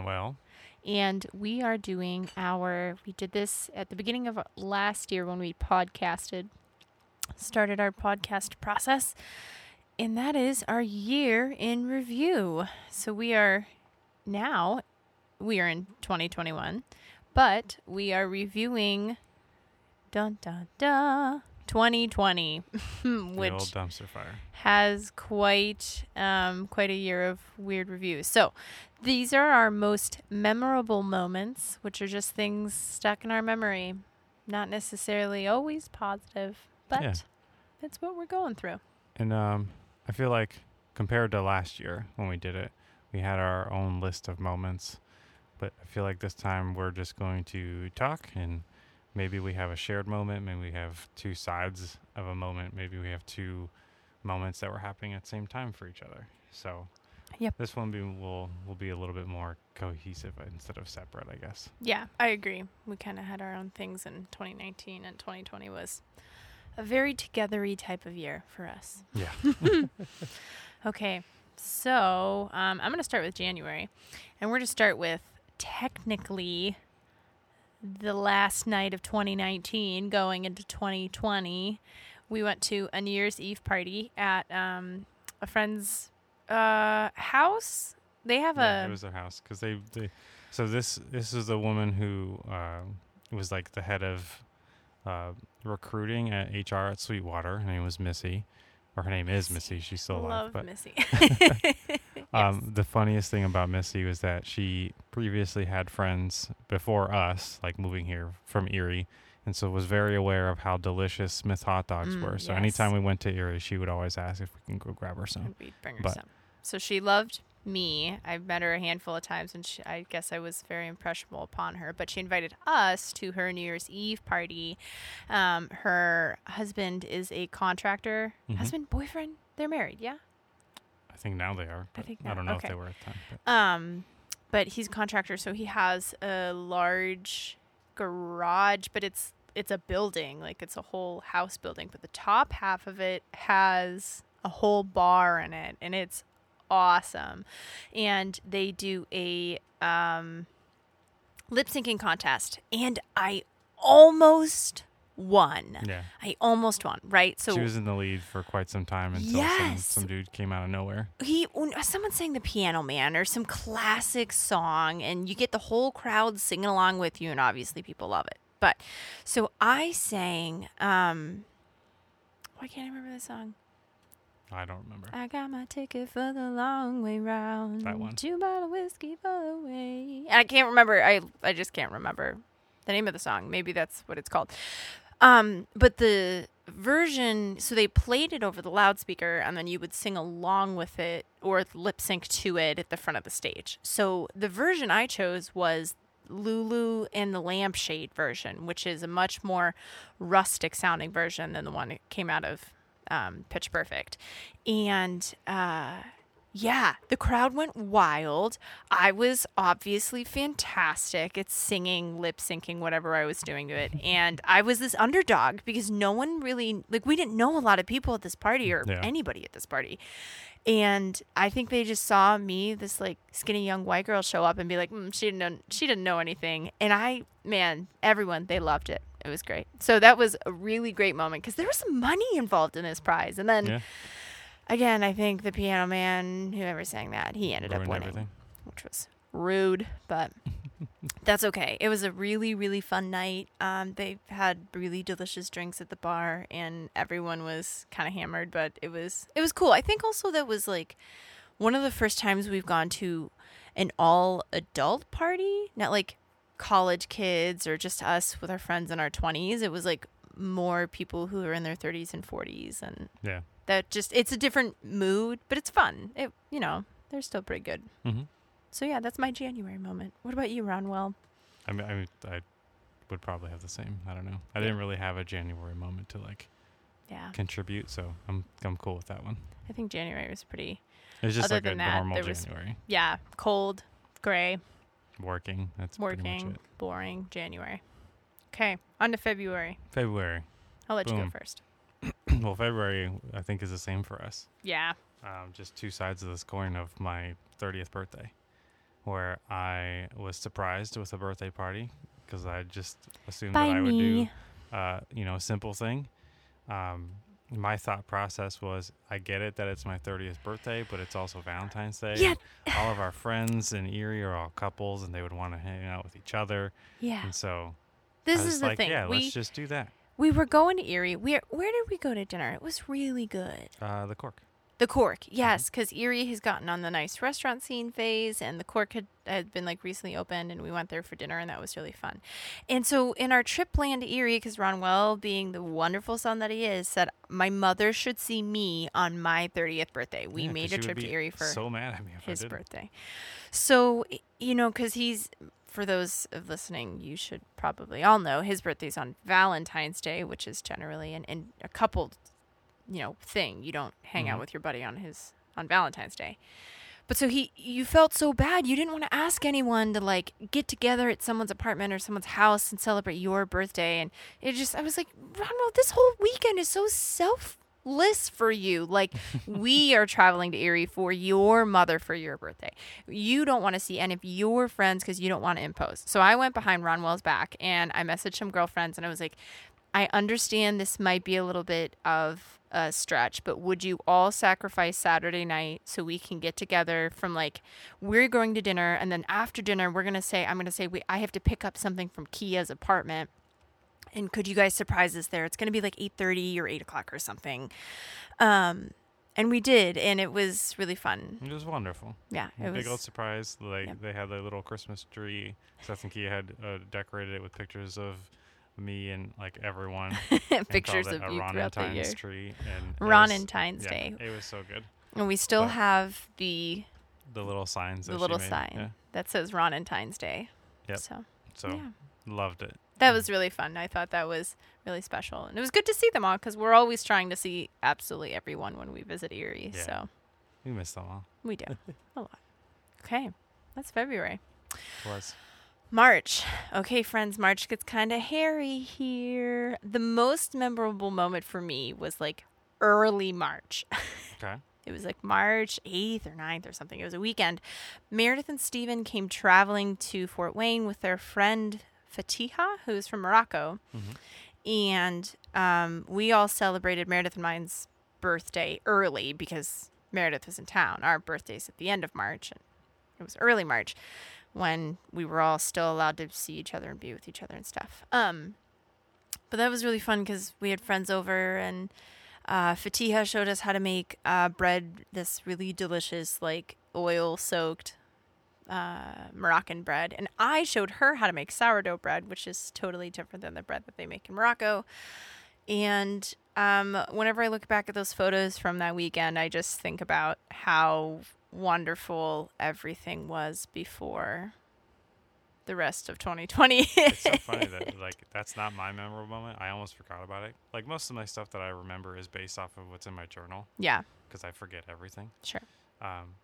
Is And we are doing our, we did this at the beginning of last year when we podcasted, started our podcast process. And that is our year in review. So we are now, we are in 2021, but we are reviewing, dun dun dun, 2020, The which old dumpster fire. has quite um, quite a year of weird reviews. So these are our most memorable moments, which are just things stuck in our memory, not necessarily always positive, but Yeah. it's what we're going through. And um, I feel like compared to last year when we did it, we had our own list of moments. But I feel like this time we're just going to talk and maybe we have a shared moment. Maybe we have two sides of a moment. Maybe we have two moments that were happening at the same time for each other. So Yep. this one be, will will be a little bit more cohesive instead of separate, I guess. Yeah, I agree. We kind of had our own things in 2019, and 2020 was a very togethery type of year for us. Yeah. Okay, so um, I'm going to start with January, and we're going to start with technically the last night of 2019 going into 2020. We went to a New Year's Eve party at um, a friend's uh, house. They have yeah, a it was their house because they, they so this this is the woman who uh, was like the head of uh, recruiting at HR at Sweetwater. Her name was Missy, or her name is Missy. She's still alive. love But Missy. um, the funniest thing about Missy was that she previously had friends before us, like moving here from Erie. And so was very aware of how delicious Smith hot dogs Mm, were. So yes. anytime we went to Erie, she would always ask if we can go grab her some. We'd bring her But- some. So she loved me. I've met her a handful of times, and she, I guess I was very impressionable upon her. But she invited us to her New Year's Eve party. Um, her husband is a contractor. Mhm. Husband, boyfriend. They're married, yeah. I think now they are. I think I don't know okay. if they were at the time. But Um, but he's a contractor, so he has a large garage, but it's it's a building, like it's a whole house building. But the top half of it has a whole bar in it, and it's awesome. And they do a um, lip syncing contest, and I almost won. yeah. I almost won, right? So she was in the lead for quite some time until Yes. some, some dude came out of nowhere. he someone sang the piano man or some classic song and you get the whole crowd singing along with you and obviously people love it but so i sang um why can't i remember the song I don't remember. i got my ticket for the long way round That one. two bottle whiskey for the way i can't remember i i just can't remember the name of the song maybe that's what it's called um, but the version, so they played it over the loudspeaker, and then you would sing along with it or lip sync to it at the front of the stage. So the version I chose was Lulu and the Lampshade version, which is a much more rustic sounding version than the one that came out of um, Pitch Perfect. And uh, yeah, the crowd went wild. I was obviously fantastic at singing, lip syncing, whatever I was doing to it. And I was this underdog because no one really, like, we didn't know a lot of people at this party or Yeah. anybody at this party. And I think they just saw me, this like skinny young white girl, show up and be like, mm, she didn't know, she didn't know anything. And I, man, everyone, they loved it. It was great. So that was a really great moment because there was some money involved in this prize. And then Yeah. Again, I think the piano man, whoever sang that, he ended up winning, everything. which was rude, but that's okay. It was a really, really fun night. Um, they had really delicious drinks at the bar, and everyone was kind of hammered, but it was it was cool. I think also that was like one of the first times we've gone to an all adult party, not like college kids or just us with our friends in our twenties. It was like more people who are in their 30s and 40s and Yeah. That just it's a different mood, but it's fun. It you know they're still pretty good. hmm So yeah, that's my January moment. What about you, Ronwell? I mean, I, mean, I would probably have the same. I don't know. I didn't really have a January moment to like Yeah, contribute, so I'm I'm cool with that one. I think January was pretty. It's just Other like a than that, normal there was- January. Yeah, cold, gray, Working. That's working, it. boring. January. Okay, on to February. February. I'll let you go first. well, February I think is the same for us. Yeah, um, just two sides of this coin of my 30th birthday, where I was surprised with a birthday party because I just assumed By that I would do, uh, you know, a simple thing. Um, my thought process was, I get it that it's my 30th birthday, but it's also Valentine's Day. Yeah. all of our friends in Erie are all couples, and they would want to hang out with each other, Yeah. and so This I was is the like, thing. yeah, we let's just do that. We were going to Erie. We where did we go to dinner? It was really good. Uh, the cork. The Cork, Mm-hmm. yes, because Erie has gotten on the nice restaurant scene phase, and the Cork had, had been like recently opened, and we went there for dinner, and that was really fun. And so, in our trip planned to Erie, because Ronwell, being the wonderful son that he is, said my mother should see me on my 30th birthday. We Yeah, 'cause made she a would trip to be Erie for so mad at me if his I didn't. birthday. So, you know, because he's, for those of listening, you should probably all know his birthday's on Valentine's Day, which is generally an, in a coupled, you know, thing. You don't hang out Mhm. with your buddy on his on Valentine's Day. But so he, you felt so bad. You didn't want to ask anyone to like get together at someone's apartment or someone's house and celebrate your birthday. And it just, I was like, Ronald, this whole weekend is so selfless for you. Like, we are traveling to Erie for your mother for your birthday. You don't want to see any of your friends because you don't want to impose. So I went behind Ronwell's back and I messaged some girlfriends and I was like, I understand this might be a little bit of a stretch, but would you all sacrifice Saturday night so we can get together from like we're going to dinner and then after dinner we're gonna say I'm gonna say we I have to pick up something from Kia's apartment. And could you guys surprise us there? It's gonna be like eight thirty or eight o'clock or something. Um and we did, and it was really fun. It was wonderful. Yeah, it big old surprise. Like Yep. they had their little Christmas tree. Seth and Kia had uh, decorated it with pictures of me and like everyone. and Pictures of you throughout the year. Tree. And it was- Ronentine's yeah, Day, It was so good. and we still but- have the The little signs. the little sign Yeah. that says Ronentine's Day. Yep. So So yeah. loved it. That was really fun. I thought that was really special, and it was good to see them all because we're always trying to see absolutely everyone when we visit Erie. Yeah. So We missed them all. we do a lot. Okay, that's February. It was. March. Okay, friends, March gets kind of hairy here. The most memorable moment for me was like early March. Okay. It was like March 8th or 9th or something. It was a weekend. Meredith and Steven came traveling to Fort Wayne with their friend Fatiha, who's from Morocco. Mhm. And um, we all celebrated Meredith and mine's birthday early because Meredith was in town. Our birthday's at the end of March. And it was early March when we were all still allowed to see each other and be with each other and stuff. Um, but that was really fun because we had friends over and uh, Fatiha showed us how to make uh, bread, this really delicious, like oil soaked uh, Moroccan bread. And I showed her how to make sourdough bread, which is totally different than the bread that they make in Morocco. And um, whenever I look back at those photos from that weekend, I just think about how wonderful everything was before the rest of 2020. It's so funny that like that's not my memorable moment. I almost forgot about it. Like most of my stuff that I remember is based off of what's in my journal yeah, because I forget everything. sure. Um,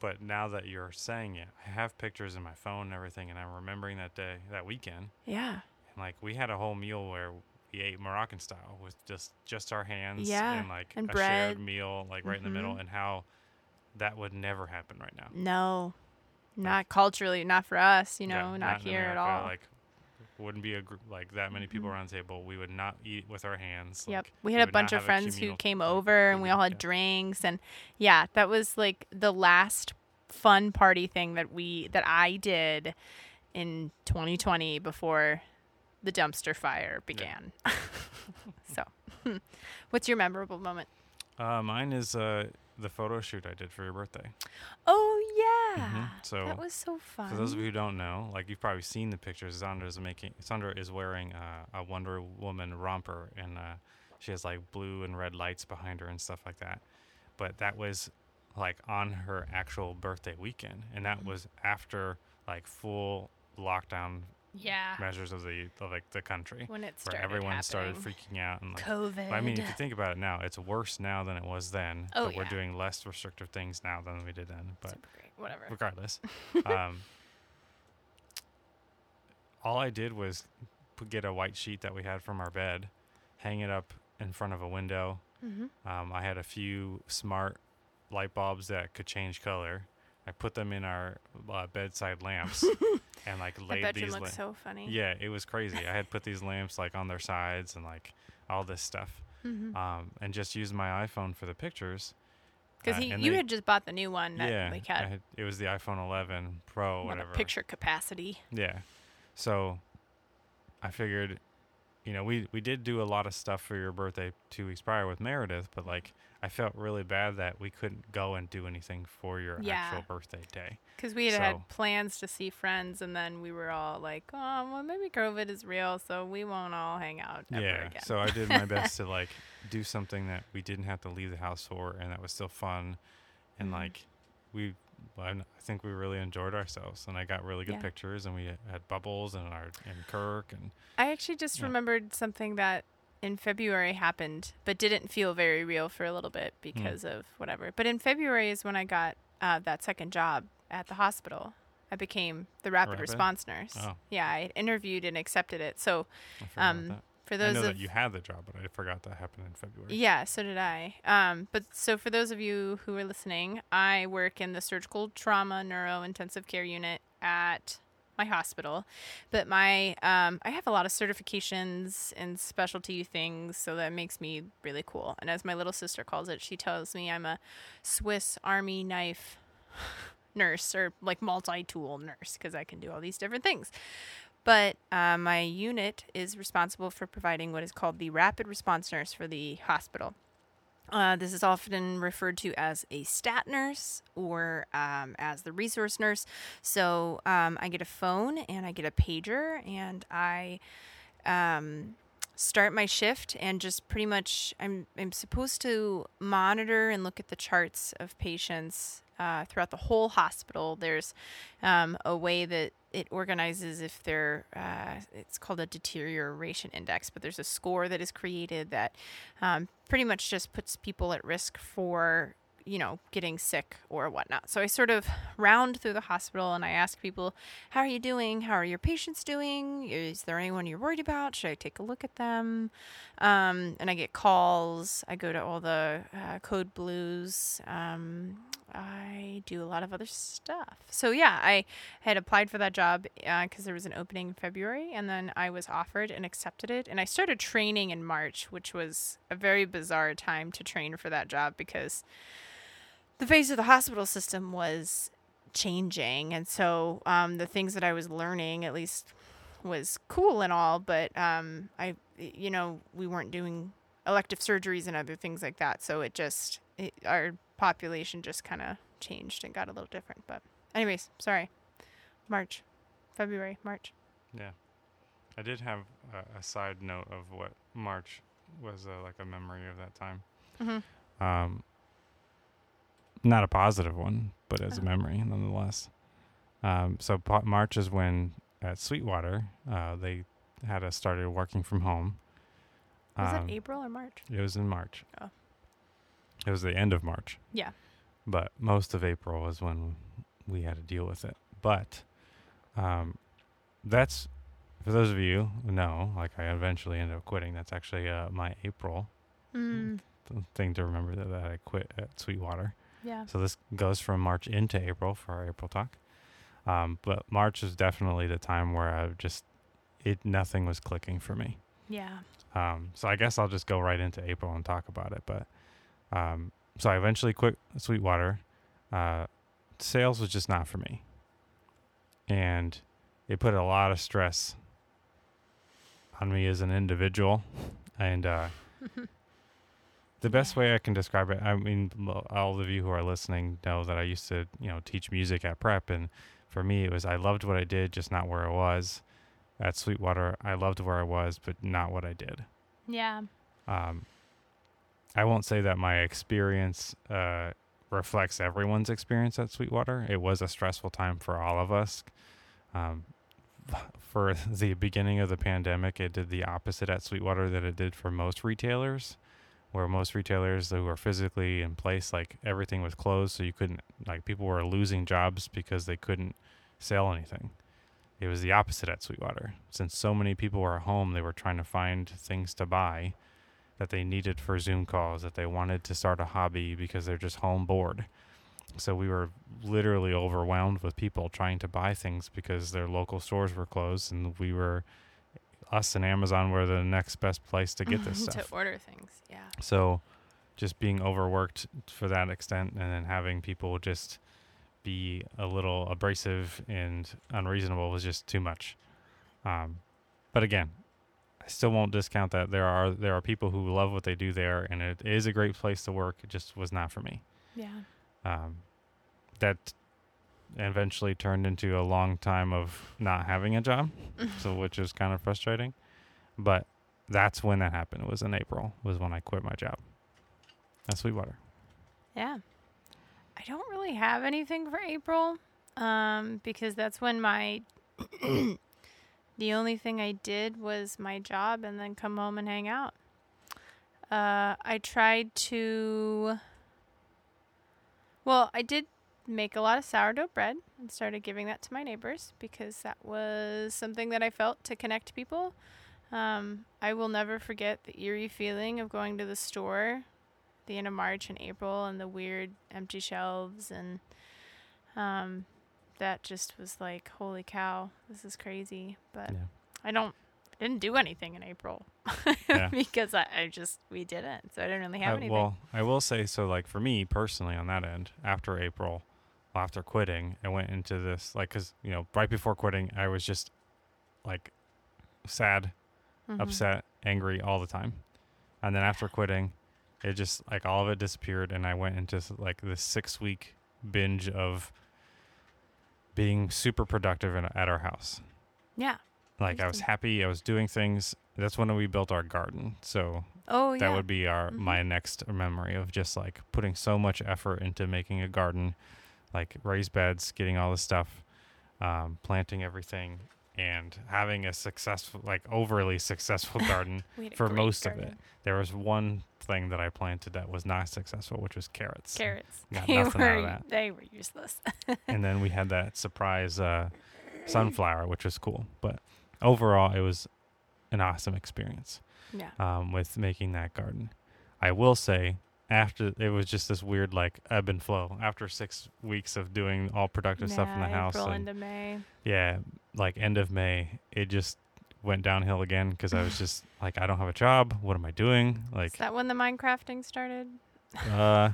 but now that you're saying it, I have pictures in my phone and everything, and I'm remembering that day, that weekend, Yeah. and like we had a whole meal where we ate Moroccan style with just just our hands Yeah, and like and a bread. shared meal, like right in the middle, Mhm. and how that would never happen right now. No, not culturally, not for us, you Yeah, know, not, in here at all. Like, wouldn't be a group like that many people Mhm. around the table. We would not eat with our hands. Yep. like, We had a bunch of friends who came over and we all had yeah. drinks and yeah, that was like the last fun party thing that we that I did in 2020 before the dumpster fire began. so, what's your memorable moment? Uh, mine is uh, the photo shoot I did for your birthday. Oh yeah. Mhm. So that was so fun. For those of you who don't know, like you've probably seen the pictures, Sandra is making. Sandra is wearing uh, a Wonder Woman romper, and uh, she has like blue and red lights behind her and stuff like that. But that was like on her actual birthday weekend, and that Mhm. was after like full lockdown yeah. measures of the of like the country, When it started where everyone started freaking out and like. COVID. I mean, if you think about it now, it's worse now than it was then. Oh, but we're doing less restrictive things now than we did then. But Whatever. regardless. um, all I did was get a white sheet that we had from our bed, hang it up in front of a window. hmm Um, I had a few smart light bulbs that could change color. I put them in our uh, bedside lamps and like laid bedroom these. looks la- so funny. yeah, it was crazy. I had put these lamps like on their sides and like all this stuff, Because um, and just used my iPhone for the pictures. uh, he, you they- had just bought the new one that yeah, like had, had- it was the iPhone 11 Pro, a lot of whatever. picture capacity. Yeah. So I figured, you know, we we did do a lot of stuff for your birthday two weeks prior with Meredith, but like I felt really bad that we couldn't go and do anything for your Yeah. actual birthday day. Because we had So- had plans to see friends, and then we were all like, "Oh, well, maybe COVID is real, so we won't all hang out ever yeah. again." So I did my best to like do something that we didn't have to leave the house for, and that was still fun, and Mhm. like we. I think we really enjoyed ourselves, and I got really good Yeah. pictures, and we had bubbles and our and Kirk, and I actually just Yeah. remembered something that in February happened, but didn't feel very real for a little bit Hmm. because of whatever. But in February is when I got uh, that second job at the hospital. I became the rapid, Rapid? response nurse. Oh. Yeah, I interviewed and accepted it. So Um, for I those know of that you had the job, but I forgot that happened in February. Yeah, so did I. Um, but so for those of you who are listening, I work in the surgical trauma neuro intensive care unit at my hospital. But my um, I have a lot of certifications and specialty things, so that makes me really cool. And as my little sister calls it, she tells me I'm a Swiss Army knife nurse or like multi-tool nurse because I can do all these different things. But uh, my unit is responsible for providing what is called the rapid response nurse for the hospital. Uh, this is often referred to as a stat nurse or um, as the resource nurse. So um, I get a phone and I get a pager and I um, start my shift and just pretty much I'm I'm supposed to monitor and look at the charts of patients uh, throughout the whole hospital. There's um, a way that it organizes if they're uh, it's called a deterioration index, but there's a score that is created that um, pretty much just puts people at risk for you know getting sick or whatnot. So I sort of round through the hospital and I ask people, "How are you doing? How are your patients doing? Is there anyone you're worried about? Should I take a look at them?" Um, and I get calls. I go to all the uh, code blues. Um, I do a lot of other stuff. So yeah, I had applied for that job because there was an opening in February, and then I was offered and accepted it. And I started training in March, which was a very bizarre time to train for that job because the face of the hospital system was changing, and so um, the things that I was learning, at least, was cool and all, but um, I, you know, we weren't doing elective surgeries and other things like that. So it just it, our population just kind of changed and got a little different. But anyways, sorry. March, February, March. Yeah. I did have a, a side note of what March was uh, like a memory of that time. Mm-hmm. Um, not a positive one, but as a Oh. memory nonetheless. Um, so po- March is when at Sweetwater uh, they had us started working from home. Was Um, it April or March? It was in March. Oh. It was the end of March. Yeah. But most of April was when we had to deal with it. But um, that's for those of you who know, like I eventually ended up quitting. That's actually uh, my April Mm, thing to remember that, that I quit at Sweetwater. yeah. So this goes from March into April for our April talk. Um, but March is definitely the time where I just it nothing was clicking for me. Yeah. Um, so I guess I'll just go right into April and talk about it. But um, so I eventually quit Sweetwater. Uh, sales was just not for me, and it put a lot of stress on me as an individual. And uh, the best way I can describe it, I mean, all of you who are listening know that I used to, you know, teach music at prep, and for me, it was I loved what I did, just not where I was. At Sweetwater, I loved where I was, but not what I did. Yeah. Um, I won't say that my experience uh, reflects everyone's experience at Sweetwater. It was a stressful time for all of us. Um, for the beginning of the pandemic, it did the opposite at Sweetwater that it did for most retailers, where most retailers who were physically in place, like everything was closed, so you couldn't, like people were losing jobs because they couldn't sell anything. It was the opposite at Sweetwater. Since so many people were at home, they were trying to find things to buy that they needed for Zoom calls, that they wanted to start a hobby because they're just home bored. So we were literally overwhelmed with people trying to buy things because their local stores were closed, and we were us and Amazon were the next best place to get this stuff to order things. Yeah. So just being overworked for that extent and then having people just be a little abrasive and unreasonable was just too much. Um, but again, still won't discount that there are there are people who love what they do there and it is a great place to work. It just was not for me. Yeah. Um, that eventually turned into a long time of not having a job, so which is kind of frustrating. But that's when that happened. It was in April. Was when I quit my job at Sweetwater. Yeah. I don't really have anything for April um, because that's when my. The only thing I did was my job and then come home and hang out. Uh, I tried to. Well, I did make a lot of sourdough bread and started giving that to my neighbors because that was something that I felt to connect people. Um, I will never forget the eerie feeling of going to the store the end of March and April and the weird empty shelves and um that just was like holy cow this is crazy but Yeah. I don't didn't do anything in April Yeah. because I, I just we didn't so I didn't really have Uh, anything well, I will say so. Like for me personally, on that end, after April, after quitting, I went into this like because you know right before quitting, I was just like sad, Mhm. upset, angry all the time, and then after quitting, it just like all of it disappeared, and I went into like this six week binge of being super productive in, at our house. yeah Like I was happy, I was doing things. That's when we built our garden. So oh that yeah would be our Mhm. my next memory of just like putting so much effort into making a garden, like raised beds, getting all the stuff, um, planting everything, and having a successful, like overly successful garden. We had a for most of it. there was one thing that I planted that was not successful, which was carrots. carrots Got they nothing out of were that. they were useless and then we had that surprise uh, sunflower, which was cool. But overall, it was an awesome experience. yeah um, with making that garden. I will say, after it was just this weird like ebb and flow. After six weeks of doing all productive stuff in the house, April and into May yeah, like end of May, it just went downhill again because I was just like, I don't have a job. What am I doing? Like, is that when the Minecrafting started uh,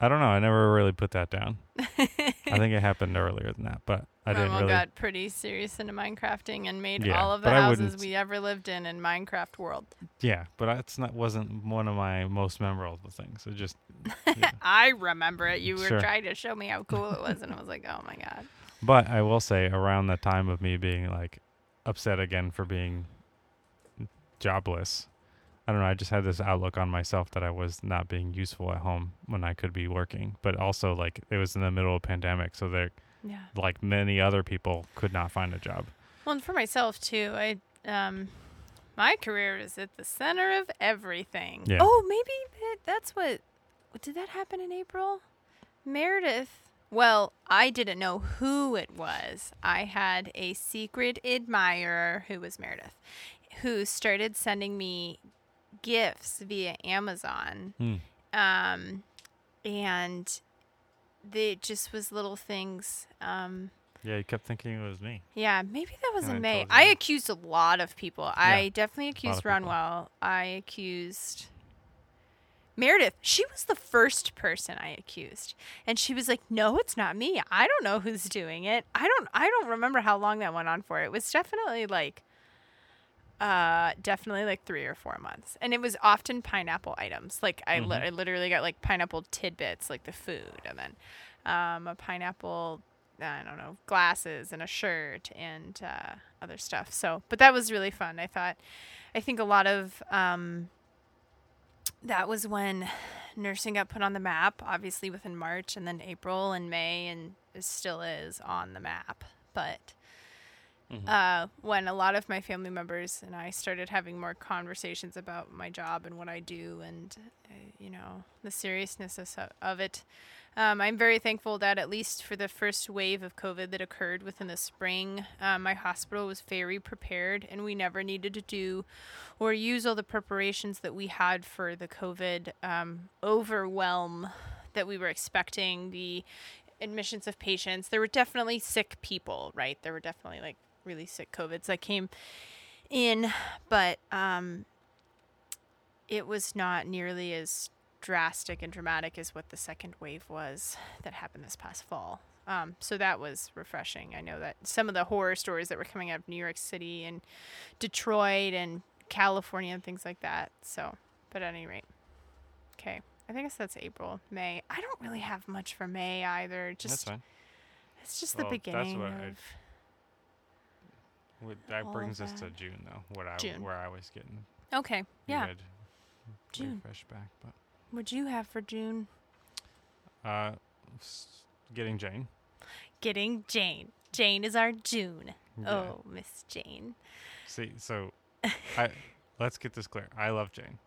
I don't know. I never really put that down. I think it happened earlier than that, but I My didn't mom really. got pretty serious into Minecrafting and made Yeah, all of the houses we ever lived in in Minecraft world. yeah, but that's not wasn't one of my most memorable things. It just. yeah. I remember it. You were Sure. trying to show me how cool it was, and I was like, oh my god. But I will say, around the time of me being like upset again for being jobless, I don't know. I just had this outlook on myself that I was not being useful at home when I could be working. But also, like it was in the middle of pandemic, so there, Yeah. like many other people, could not find a job. Well, and for myself too, I um, my career is at the center of everything. Yeah. Oh, maybe that, that's what. Did that happen in April? Meredith. Well, I didn't know who it was. I had a secret admirer who was Meredith, who started sending me gifts via Amazon. Hmm. Um, and they just was little things. Um, Yeah, you kept thinking it was me. yeah, maybe that was And in I May. I accused a lot of people. I definitely accused. Ronwell. I accused Meredith. She was the first person I accused. And she was like, "No, it's not me. I don't know who's doing it. I don't I don't remember how long that went on for. It was definitely like uh definitely like 3 or 4 months. And it was often pineapple items. Like I, li- Mhm. I literally got like pineapple tidbits like the food and then um a pineapple I don't know, glasses and a shirt and uh, other stuff. So, but that was really fun. I thought, I think a lot of um, that was when nursing got put on the map, obviously within March and then April and May, and it still is on the map. But uh, when a lot of my family members and I started having more conversations about my job and what I do and, uh, you know, the seriousness of, of it, Um, I'm very thankful that at least for the first wave of COVID that occurred within the spring, um, my hospital was very prepared, and we never needed to do or use all the preparations that we had for the COVID um, overwhelm that we were expecting. The admissions of patients. There were definitely sick people, right? There were definitely like really sick COVIDs that came in, but um, it was not nearly as drastic and dramatic as what the second wave was that happened this past fall. Um, so that was refreshing. I know that some of the horror stories that were coming out of New York City and Detroit and California and things like that. So, but at any rate, okay. I think that's April, May. I don't really have much for May either. Just That's fine. it's just Well, the that's beginning what I- of. That all brings us to that. June though. What I June. where I was getting Okay, yeah. June. refresh back, but What'd you have for June? uh, getting Jane. Getting Jane. Jane is our June. Yeah. Oh, Miss Jane. See, so I let's get this clear. I love Jane,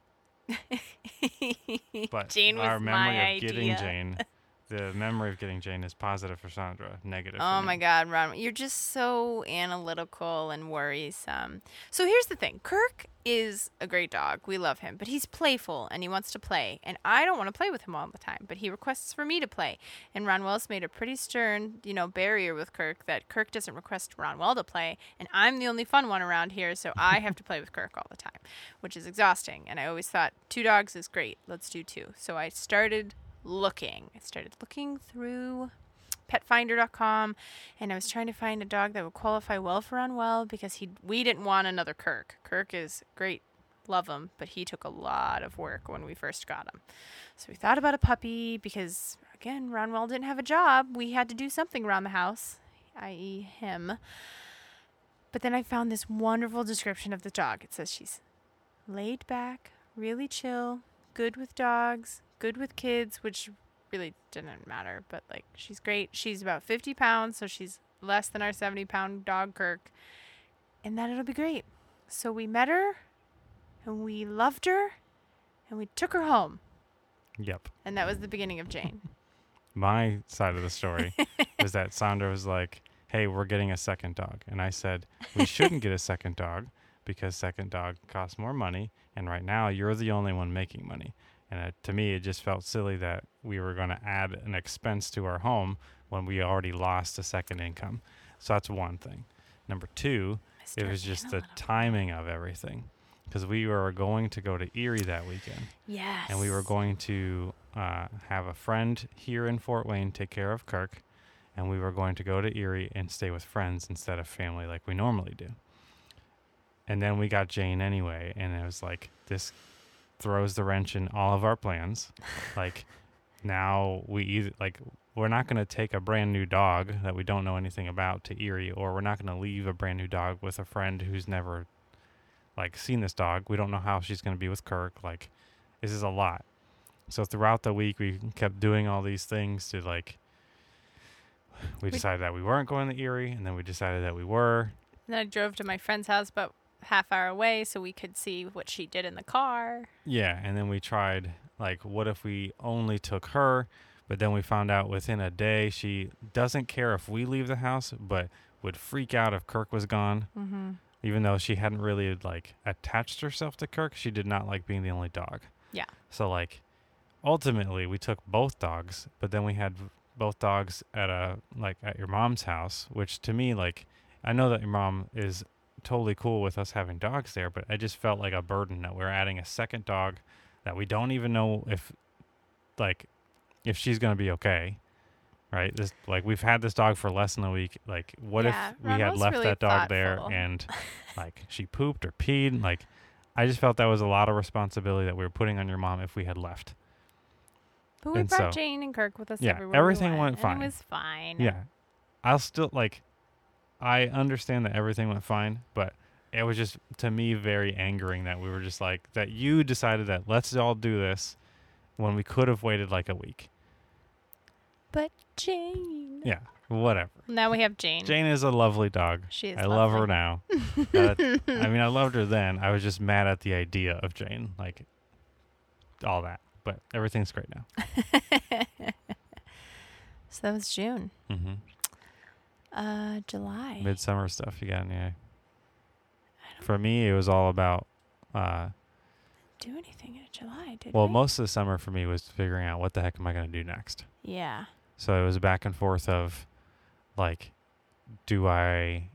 but Jane was our memory my of idea. getting Jane, the memory of getting Jane is positive for Sandra, negative. Oh my. God, Ron, you're just so analytical and worrisome. So here's the thing Kirk is a great dog. We love him, but he's playful and he wants to play. And I don't want to play with him all the time, but he requests for me to play. And Ronwell's made a pretty stern, you know, barrier with Kirk that Kirk doesn't request Ronwell to play. And I'm the only fun one around here, so I have to play with Kirk all the time, which is exhausting. And I always thought two dogs is great. Let's do two. So I started looking. I started looking through petfinder.com and I was trying to find a dog that would qualify well for Ronwell because he we didn't want another Kirk. Kirk is great, love him, but he took a lot of work when we first got him. So we thought about a puppy because again, Ronwell didn't have a job. We had to do something around the house, i.e. him. But then I found this wonderful description of the dog. It says she's laid back, really chill, good with dogs, good with kids, which really didn't matter, but like she's great. She's about 50 pounds, so she's less than our 70 pound dog Kirk, and that it'll be great. So we met her, and we loved her, and we took her home, Yep. and that was the beginning of Jane. My side of the story was that Sandra was like, "Hey, we're getting a second dog," and I said, "We shouldn't get a second dog because second dog costs more money, and right now you're the only one making money." And uh, to me, it just felt silly that we were going to add an expense to our home when we already lost a second income. So that's one thing. Number two, it was just the timing of everything, because we were going to go to Erie that weekend Yes. and we were going to uh, have a friend here in Fort Wayne take care of Kirk, and we were going to go to Erie and stay with friends instead of family like we normally do. And then we got Jane anyway, and it was like this throws the wrench in all of our plans. like now we either like we're not going to take a brand new dog that we don't know anything about to Erie, or we're not going to leave a brand new dog with a friend who's never like seen this dog. We don't know how she's going to be with Kirk. Like this is a lot. So throughout the week, we kept doing all these things to like. We decided that we weren't going to Erie, and then we decided that we were. Then I drove to my friend's house about half hour away so we could see what she did in the car. Yeah, and then we tried like, what if we only took her? But then we found out within a day she doesn't care if we leave the house, but would freak out if Kirk was gone. Mm-hmm. Even though she hadn't really like attached herself to Kirk, she did not like being the only dog. Yeah. So like, ultimately we took both dogs, but then we had both dogs at a like at your mom's house, which to me like, I know that your mom is totally cool with us having dogs there, but I just felt like a burden that we're adding a second dog that we don't even know if like if she's gonna be okay. Right? This like we've had this dog for less than a week. Like what Yeah, if we had left really that dog there and like she pooped or peed? Like I just felt that was a lot of responsibility that we were putting on your mom if we had left. But we And brought so- Jane and Kirk with us Yeah, everywhere. we everything went and fine. It was fine. Yeah. I'll still like I understand that everything went fine, but it was just to me very angering that we were just like that you decided that let's all do this when we could have waited like a week. But Jane. Yeah, whatever. Now we have Jane. Jane is a lovely dog. She is I love her now. Uh, I mean, I loved her then. I was just mad at the idea of Jane, like all that. But everything's great now. So that was June. Mm-hmm. Uh, July. Midsummer stuff you got uh, For me, it was all about. Uh, do anything in July, did well, we? most of the summer for me was figuring out what the heck am I going to do next. Yeah. So it was a back and forth of, like, do I?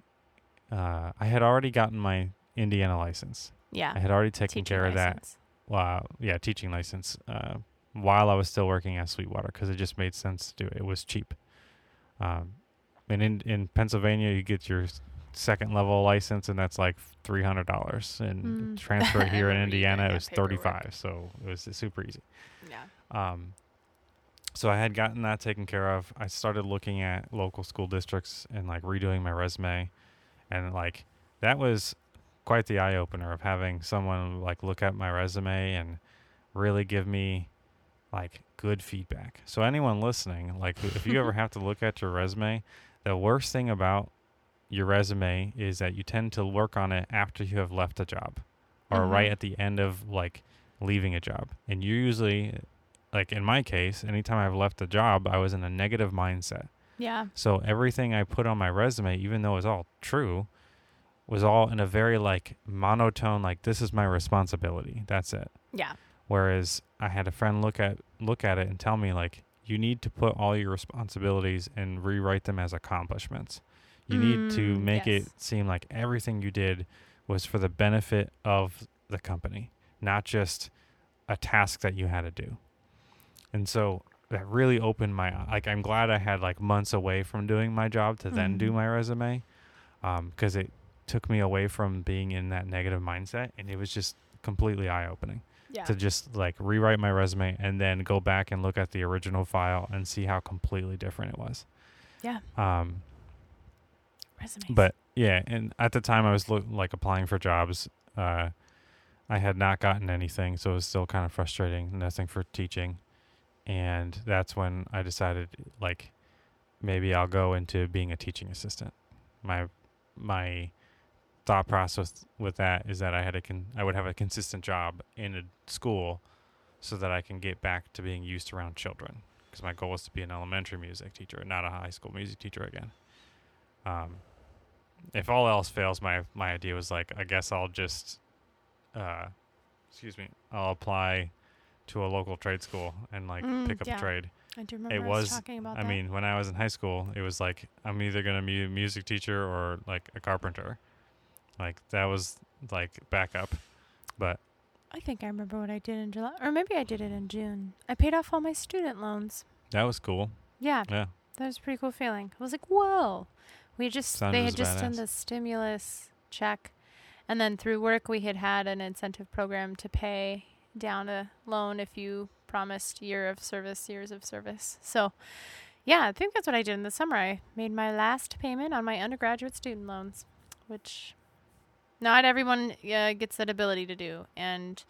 Uh, I had already gotten my Indiana license. Yeah. I had already taken Teaching care of that. Wow, yeah, teaching license. Uh, while I was still working at Sweetwater, because it just made sense to do it. It was cheap. Um, and in in Pennsylvania, you get your second level license, and that's like three hundred dollars. And Mm. transfer here in remember you doing Indiana, it was thirty paperwork. So it was super easy. Yeah. Um, so I had gotten that taken care of. I started looking at local school districts and like redoing my resume, and like that was quite the eye opener of having someone like look at my resume and really give me like good feedback. So anyone listening, like if you ever have to look at your resume, the worst thing about your resume is that you tend to work on it after you have left a job or right Mhm. at the end of like leaving a job. And you usually like in my case, anytime I've left a job, I was in a negative mindset. Yeah. So everything I put on my resume, even though it's all true, was all in a very like monotone, like this is my responsibility. That's it. Yeah. Whereas I had a friend look at look at it and tell me like you need to put all your responsibilities and rewrite them as accomplishments. You need to Mm, make yes. it seem like everything you did was for the benefit of the company, not just a task that you had to do. And so that really opened my like I'm glad I had like months away from doing my job to then do Mhm. my resume because it took me away from being in that negative mindset and it was just completely eye opening Yeah. to just like rewrite my resume and then go back and look at the original file and see how completely different it was. Yeah. Um, Resumes. but yeah, and at the time I was lo- like applying for jobs. Uh, I had not gotten anything, so it was still kind of frustrating. Nothing for teaching, and that's when I decided like maybe I'll go into being a teaching assistant. My my thought process with that is that I had a con- I would have a consistent job in a school, so that I can get back to being used around children. Because my goal was to be an elementary music teacher, not a high school music teacher again. Um, if all else fails, my my idea was like, I guess I'll just, uh, excuse me, I'll apply to a local trade school and like Mm, pick up yeah. a trade. I do remember it was- talking about I that. mean, when I was in high school, it was like I'm either gonna be a music teacher or like a carpenter. Like that was like backup, but I think I remember what I did in July, or maybe I did it in June. I paid off all my student loans. that was cool. Yeah, Yeah, that was a pretty cool feeling. I was like, whoa. We just Sounded they as had just done badass. the stimulus check, and then through work we had had an incentive program to pay down a loan if you promised year of service, years of service. So, yeah, I think that's what I did in the summer. I made my last payment on my undergraduate student loans, which not everyone uh, gets that ability to do, and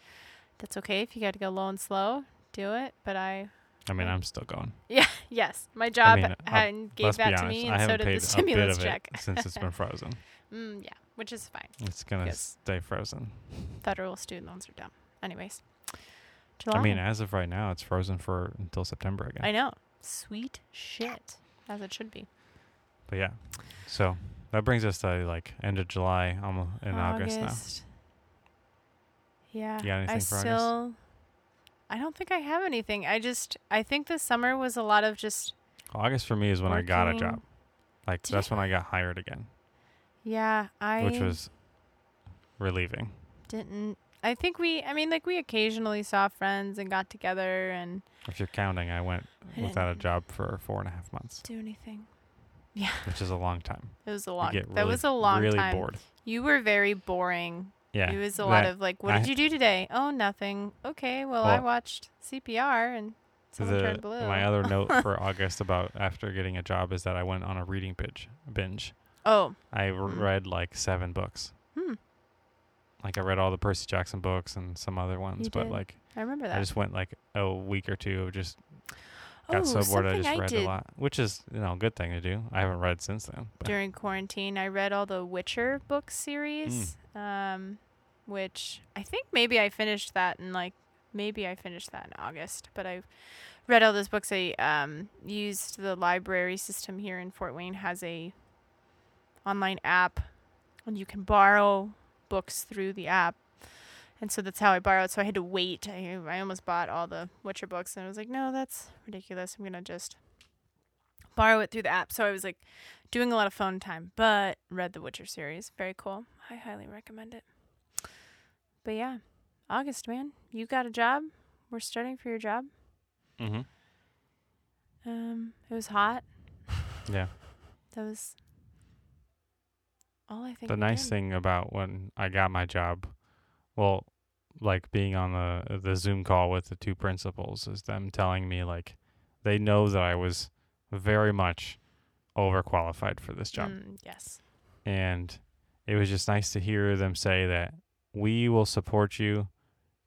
that's okay if you got to go low and slow. Do it, but I I mean, I'm still going. Yeah. Yes, my job mean, ha- I'll- had, gave that be to honest, me, I and so did the stimulus check. it since it's been frozen. Mm, yeah, which is fine. It's gonna stay frozen. Federal student loans are dumb. Anyways, July. I mean, as of right now, it's frozen for until September again. I know. Sweet shit, as it should be. But yeah, so that brings us to like end of July, almost in August, now. Yeah. You got anything I for August? I don't think I have anything. I just. I think this summer was a lot of just. August for me is when I got a job. Like Did that's I when I got hired again, Yeah, I. which was relieving. didn't. I think we. I mean, like we occasionally saw friends and got together and If you're counting, I went I without a job for four and a half months, do anything. which is a long time. It was a long. get that was a long really time. bored. You were very boring. Yeah, It was a lot of like, what I- did you do today? Oh, nothing. Okay, well, I watched CPR and someone the, turned blue. my other note for August about after getting a job is that I went on a reading binge. Binge. oh, I Hmm. read like seven books. hmm, Like I read all the Percy Jackson books and some other ones, You but did. like I remember that. I just went like a week or two of just got oh, so bored I just I read did a lot, which is you know a good thing to do. I haven't read since then. But during quarantine. I read all the Witcher book series, Hmm. um, which I think maybe I finished that in like maybe I finished that in August, but I read all those books. I um, used the library system here in Fort Wayne has a online app, and you can borrow books through the app. And so that's how I borrowed. So I had to wait. I, I almost bought all the Witcher books, and I was like, no, that's ridiculous. I'm gonna just borrow it through the app. So I was like doing a lot of phone time, but read the Witcher series. Very cool. I highly recommend it. But yeah, August, man, you got a job. We're starting for your job. Mm-hmm. Um, it was hot. Yeah. That was all I think. The nice did. thing about when I got my job, well, like being on the the Zoom call with the two principals, is them telling me like they know that I was very much overqualified for this job, Mm, yes. and it was just nice to hear them say that we will support you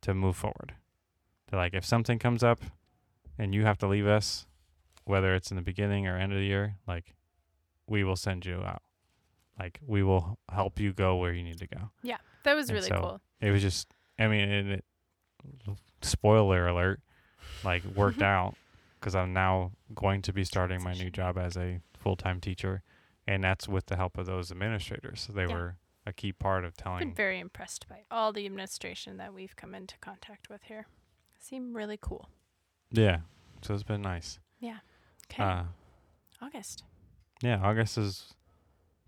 to move forward. They're like, if something comes up and you have to leave us, whether it's in the beginning or end of the year, like we will send you out. Like we will help you go where you need to go. Yeah. That was And really so- cool. It was just, I mean, and it, spoiler alert, like worked out because I'm now going to be starting my new job as a full time teacher, and that's with the help of those administrators. So They Yeah. were a key part of telling. Been very impressed by all the administration that we've come into contact with here. Seem really cool. Yeah, so it's been nice. Yeah. Okay. Uh, August. yeah, August is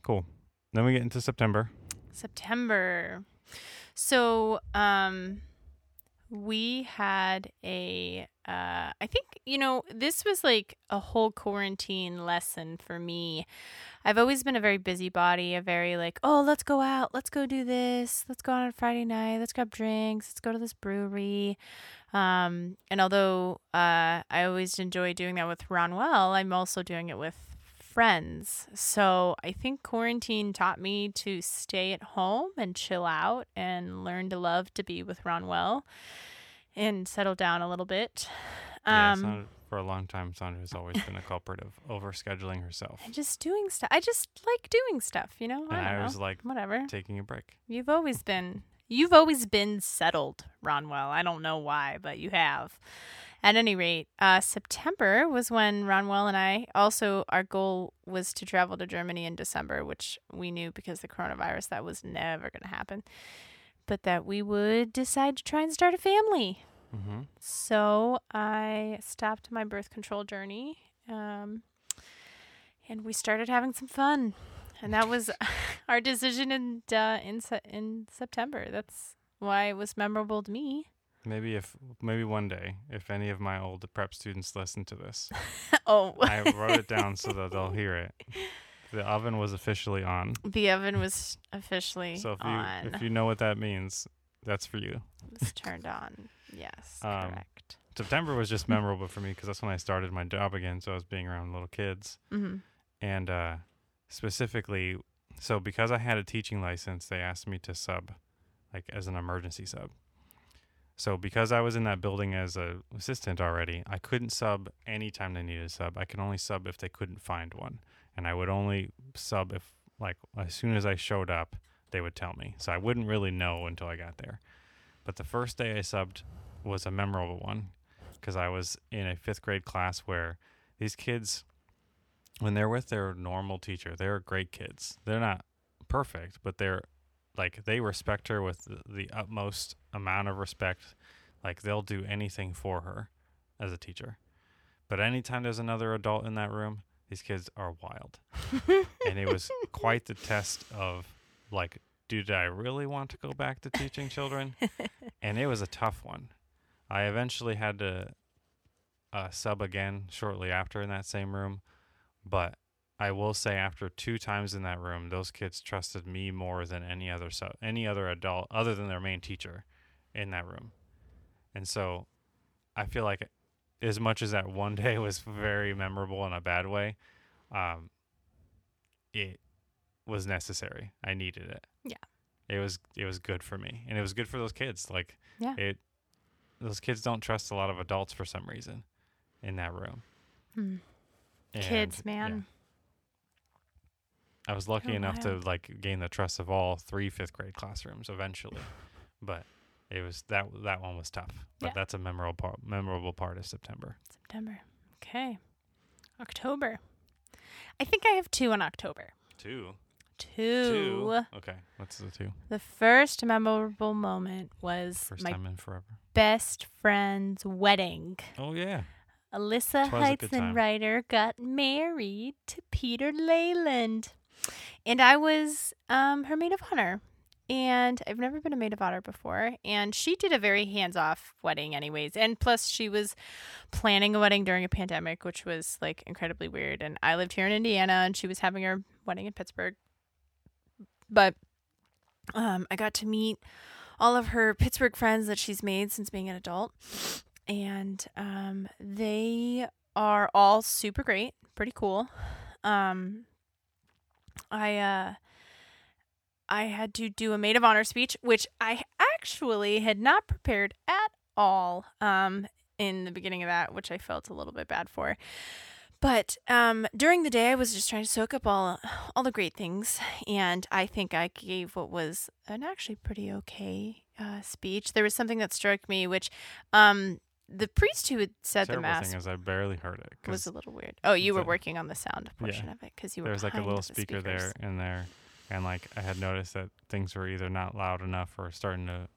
cool. Then we get into September. September. So, um, we had a, uh, I think, you know, this was like a whole quarantine lesson for me. I've always been a very busybody, a very like, oh, let's go out, let's go do this, let's go out on Friday night, let's grab drinks, let's go to this brewery. Um, and although uh, I always enjoy doing that with Ronwell, I'm also doing it with friends. So I think quarantine taught me to stay at home and chill out and learn to love to be with Ronwell and settle down a little bit. yeah, Um, Sandra, for a long time, Sandra's always been a culprit of overscheduling herself, and just doing stuff. I just like doing stuff, you know? and I, don't I know. was like Whatever. taking a break. You've always been you've always been settled, Ronwell. I don't know why, but you have. At any rate, uh, September was when Ronwell and I also our goal was to travel to Germany in December, which we knew because the coronavirus that was never going to happen, but that we would decide to try and start a family. Mm-hmm. So I stopped my birth control journey, um, and we started having some fun, and that was our decision in uh, in Se- in September. That's why it was memorable to me. Maybe if maybe one day, if any of my old prep students listen to this, oh, I wrote it down so that they'll hear it. The oven was officially on. the oven was officially So if you if you know what that means, that's for you. It was turned on. Yes, Um, correct. September was just memorable for me because that's when I started my job again. So I was being around little kids, hmm and uh, specifically, so because I had a teaching license, they asked me to sub, like as an emergency sub. So because I was in that building as a assistant already, I couldn't sub anytime they needed a sub. I could only sub if they couldn't find one, and I would only sub if like as soon as I showed up, they would tell me. So I wouldn't really know until I got there. But the first day I subbed was a memorable one because I was in a fifth grade class where these kids, when they're with their normal teacher, they're great kids. They're not perfect, but they're like they respect her with the, the utmost amount of respect. Like they'll do anything for her as a teacher. But anytime there's another adult in that room, these kids are wild. and it was quite the test of like, did I really want to go back to teaching children? and it was a tough one. I eventually had to uh, sub again shortly after in that same room, but I will say after two times in that room, those kids trusted me more than any other sub, any other adult other than their main teacher in that room. And so I feel like as much as that one day was very memorable in a bad way, um, it was necessary. I needed it. Yeah. It was it was good for me, and it was good for those kids. Like Yeah. it, those kids don't trust a lot of adults for some reason in that room. Hmm. And, Kids, yeah, man. I was lucky They're enough to like gain the trust of all three fifth grade classrooms eventually, but it was that that one was tough. But Yeah. that's a memorable part, memorable part of September. September. Okay. October. I think I have two in October. Two. Two. Okay. What's the two? The first memorable moment was First my time in forever. best friend's wedding. Oh yeah. Alyssa good got married to Peter Leyland. And I was um, her maid of honor. And I've never been a maid of honor before. And she did a very hands off wedding, anyways. And plus, she was planning a wedding during a pandemic, which was like incredibly weird. And I lived here in Indiana, and she was having her wedding in Pittsburgh. But um, I got to meet all of her Pittsburgh friends that she's made since being an adult and um, they are all super great, pretty cool. Um, I uh, I had to do a maid of honor speech, which I actually had not prepared at all um, in the beginning of that, which I felt a little bit bad for. But um, during the day, I was just trying to soak up all all the great things, and I think I gave what was an actually pretty okay uh, speech. There was something that struck me, which um, the priest who had said the mass thing is I barely heard it was a little weird. Oh, you were the- working on the sound portion Yeah. of it because you were there was like a little speaker there and there, and like I had noticed that things were either not loud enough or starting to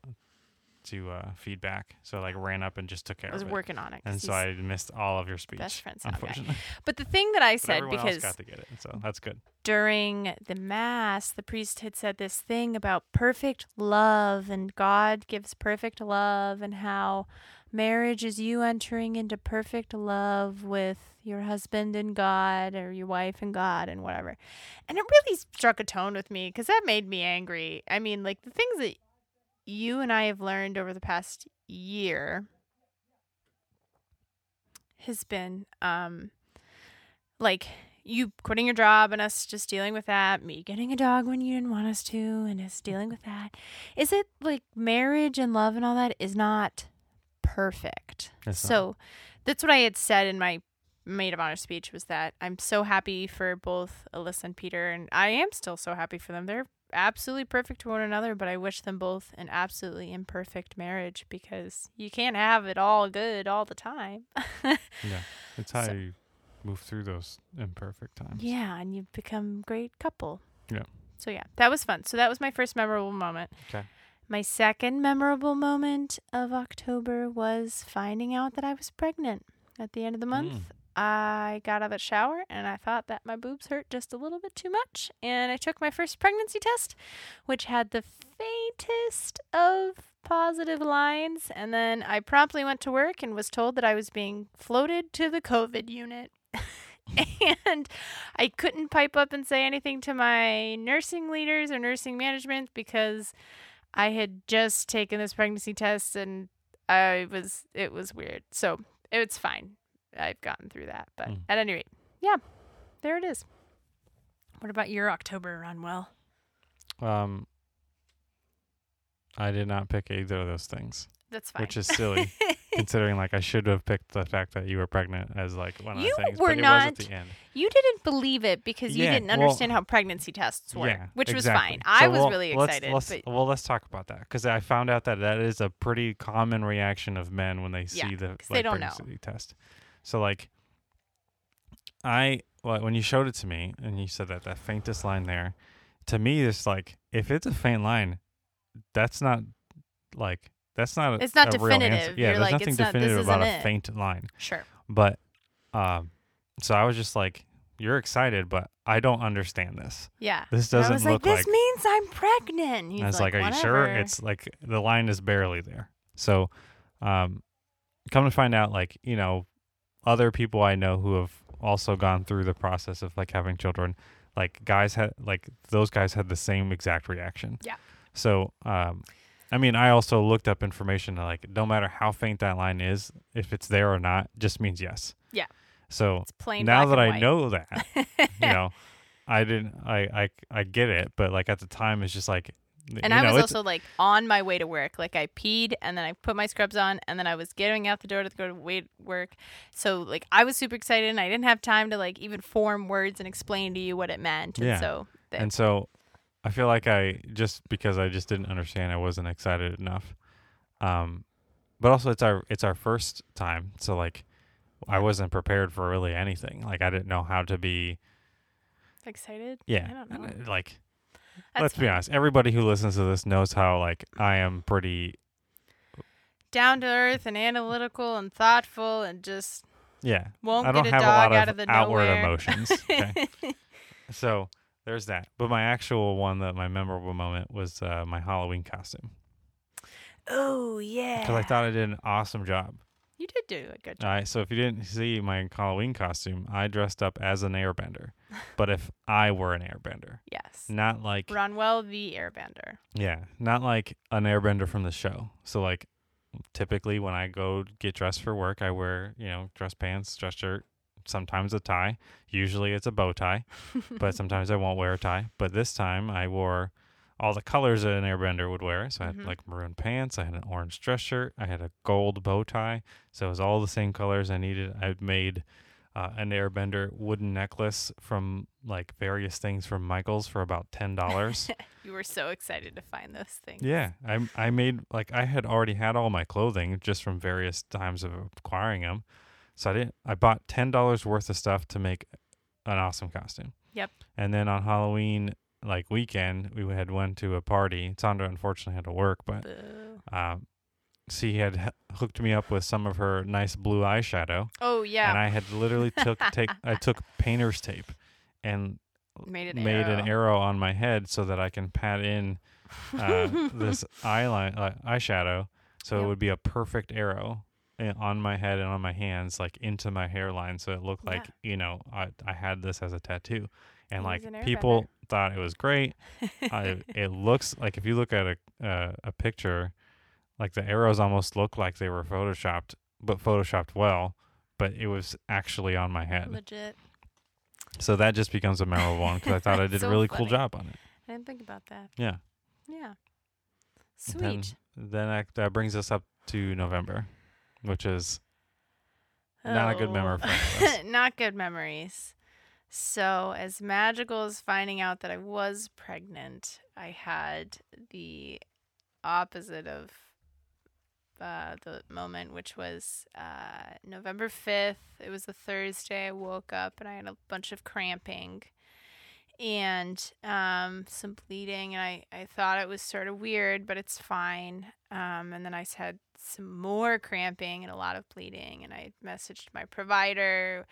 to uh, feedback. So I like ran up and just took care of it. I was of it. working on it. And so I missed all of your speech. best friend sound guy. unfortunately. But the thing that I said because got to get it, so that's good. during the mass, the priest had said this thing about perfect love and God gives perfect love and how marriage is you entering into perfect love with your husband and God or your wife and God and whatever. And it really struck a tone with me because that made me angry. I mean, like the things that you and I have learned over the past year has been um like you quitting your job and us just dealing with that, me getting a dog when you didn't want us to, and us dealing with that. Is it like marriage and love and all that is not perfect? Not. so that's what I had said in my maid of honor speech was that I'm so happy for both Alyssa and Peter, and I am still so happy for them. They're absolutely perfect to one another, but I wish them both an absolutely imperfect marriage because you can't have it all good all the time. Yeah, it's how So- you move through those imperfect times. Yeah, and you've become a great couple. Yeah. So yeah, that was fun. So that was my first memorable moment. Okay. My second memorable moment of October was finding out that I was pregnant at the end of the month. Mm. I got out of the shower and I thought that my boobs hurt just a little bit too much. And I took my first pregnancy test, which had the faintest of positive lines. And then I promptly went to work and was told that I was being floated to the COVID unit. and I couldn't pipe up and say anything to my nursing leaders or nursing management because I had just taken this pregnancy test and I was it was weird. So it's fine. I've gotten through that. But Mm. at any rate, yeah, there it is. What about your October, Ronwell? Um, I did not pick either of those things, That's fine. which is silly considering like I should have picked the fact that you were pregnant as like one of You the things, You were was not- at the end. you didn't believe it because you Yeah, didn't well- understand how pregnancy tests work, Yeah, which was exactly. fine. I was we'll- really let's- excited. Let's, but well, let's talk about that because I found out that that is a pretty common reaction of men when they Yeah, see the 'cause like, they don't know. pregnancy test. So like, I well, when you showed it to me and you said that that faintest line there, to me it's like if it's a faint line, that's not like that's not a, It's not a real answer. definitive. Yeah, You're there's like, nothing it's not- this definitive about isn't a it. faint line. sure. But um, so I was just like, you're excited, but I don't understand this. Yeah. This And doesn't was look like, like this means I'm pregnant. He's I was like, "Are you sure?" "Whatever." It's like the line is barely there. So, um, come to find out, like you know, other people I know who have also gone through the process of like having children, like guys had like those guys had the same exact reaction. Yeah. So, um, I mean, I also looked up information like no matter how faint that line is, if it's there or not, just means yes. Yeah. So It's plain now that I white. know that, you know, I didn't, I, I, I get it, but like at the time, it's just like, And I know, was also like on my way to work. Like I peed and then I put my scrubs on and then I was getting out the door to go to wait work. So like I was super excited and I didn't have time to like even form words and explain to you what it meant. And Yeah. so And so I feel like I just because I just didn't understand, I wasn't excited enough. Um, but also it's our it's our first time, so like I wasn't prepared for really anything. Like I didn't know how to be. Excited? Yeah, I don't know. uh, like That's let's be honest. Everybody who listens to this knows how like I am pretty. Down to earth and analytical and thoughtful and just Yeah, won't I don't get a have a dog lot out of of the outward nowhere. emotions. Okay. so there's that. But my actual one that my memorable moment was uh, my Halloween costume oh yeah. because I thought I did an awesome job. you did do a good job. All right, so if you didn't see my Halloween costume, I dressed up as an airbender. but if I were an airbender, yes. not like Ronwell the Airbender. yeah, not like an airbender from the show. So like typically when I go get dressed for work, I wear, you know, dress pants, dress shirt, sometimes a tie. Usually it's a bow tie, but sometimes I won't wear a tie. But this time I wore all the colors that an airbender would wear. So I had Mhm. like maroon pants, I had an orange dress shirt, I had a gold bow tie. So it was all the same colors I needed. I made uh, an airbender wooden necklace from like various things from Michaels for about ten dollars. You were so excited to find those things. yeah, I I made like I had already had all my clothing just from various times of acquiring them. So I didn't. I bought ten dollars worth of stuff to make an awesome costume. Yep. And then on Halloween like weekend, we had went to a party. Sandra unfortunately had to work, but um, she had h- hooked me up with some of her nice blue eyeshadow, Oh yeah. and I had literally took take I took painter's tape and made an made arrow. an arrow on my head so that I can pat in uh, this eyeline uh, eyeshadow, so it would be a perfect arrow on my head and on my hands, like into my hairline, so it looked like you know I I had this as a tattoo, and like an people thought it was great. I, it looks like if you look at a uh, a picture, like the arrows almost look like they were photoshopped, but photoshopped well. But it was actually on my head, Legit. so that just becomes a memorable one because I thought I did So a really cool job on it. I didn't think about that. Yeah. Yeah. Then- Sweet. Then that, that brings us up to November, which is not a good memory for any. Not good memories. So, as magical as finding out that I was pregnant, I had the opposite of uh, the moment, which was uh, November 5th. It was a Thursday. I woke up and I had a bunch of cramping and um, some bleeding. And I, I thought it was sort of weird, but it's fine. Um, and then I had some more cramping and a lot of bleeding. And I messaged my provider,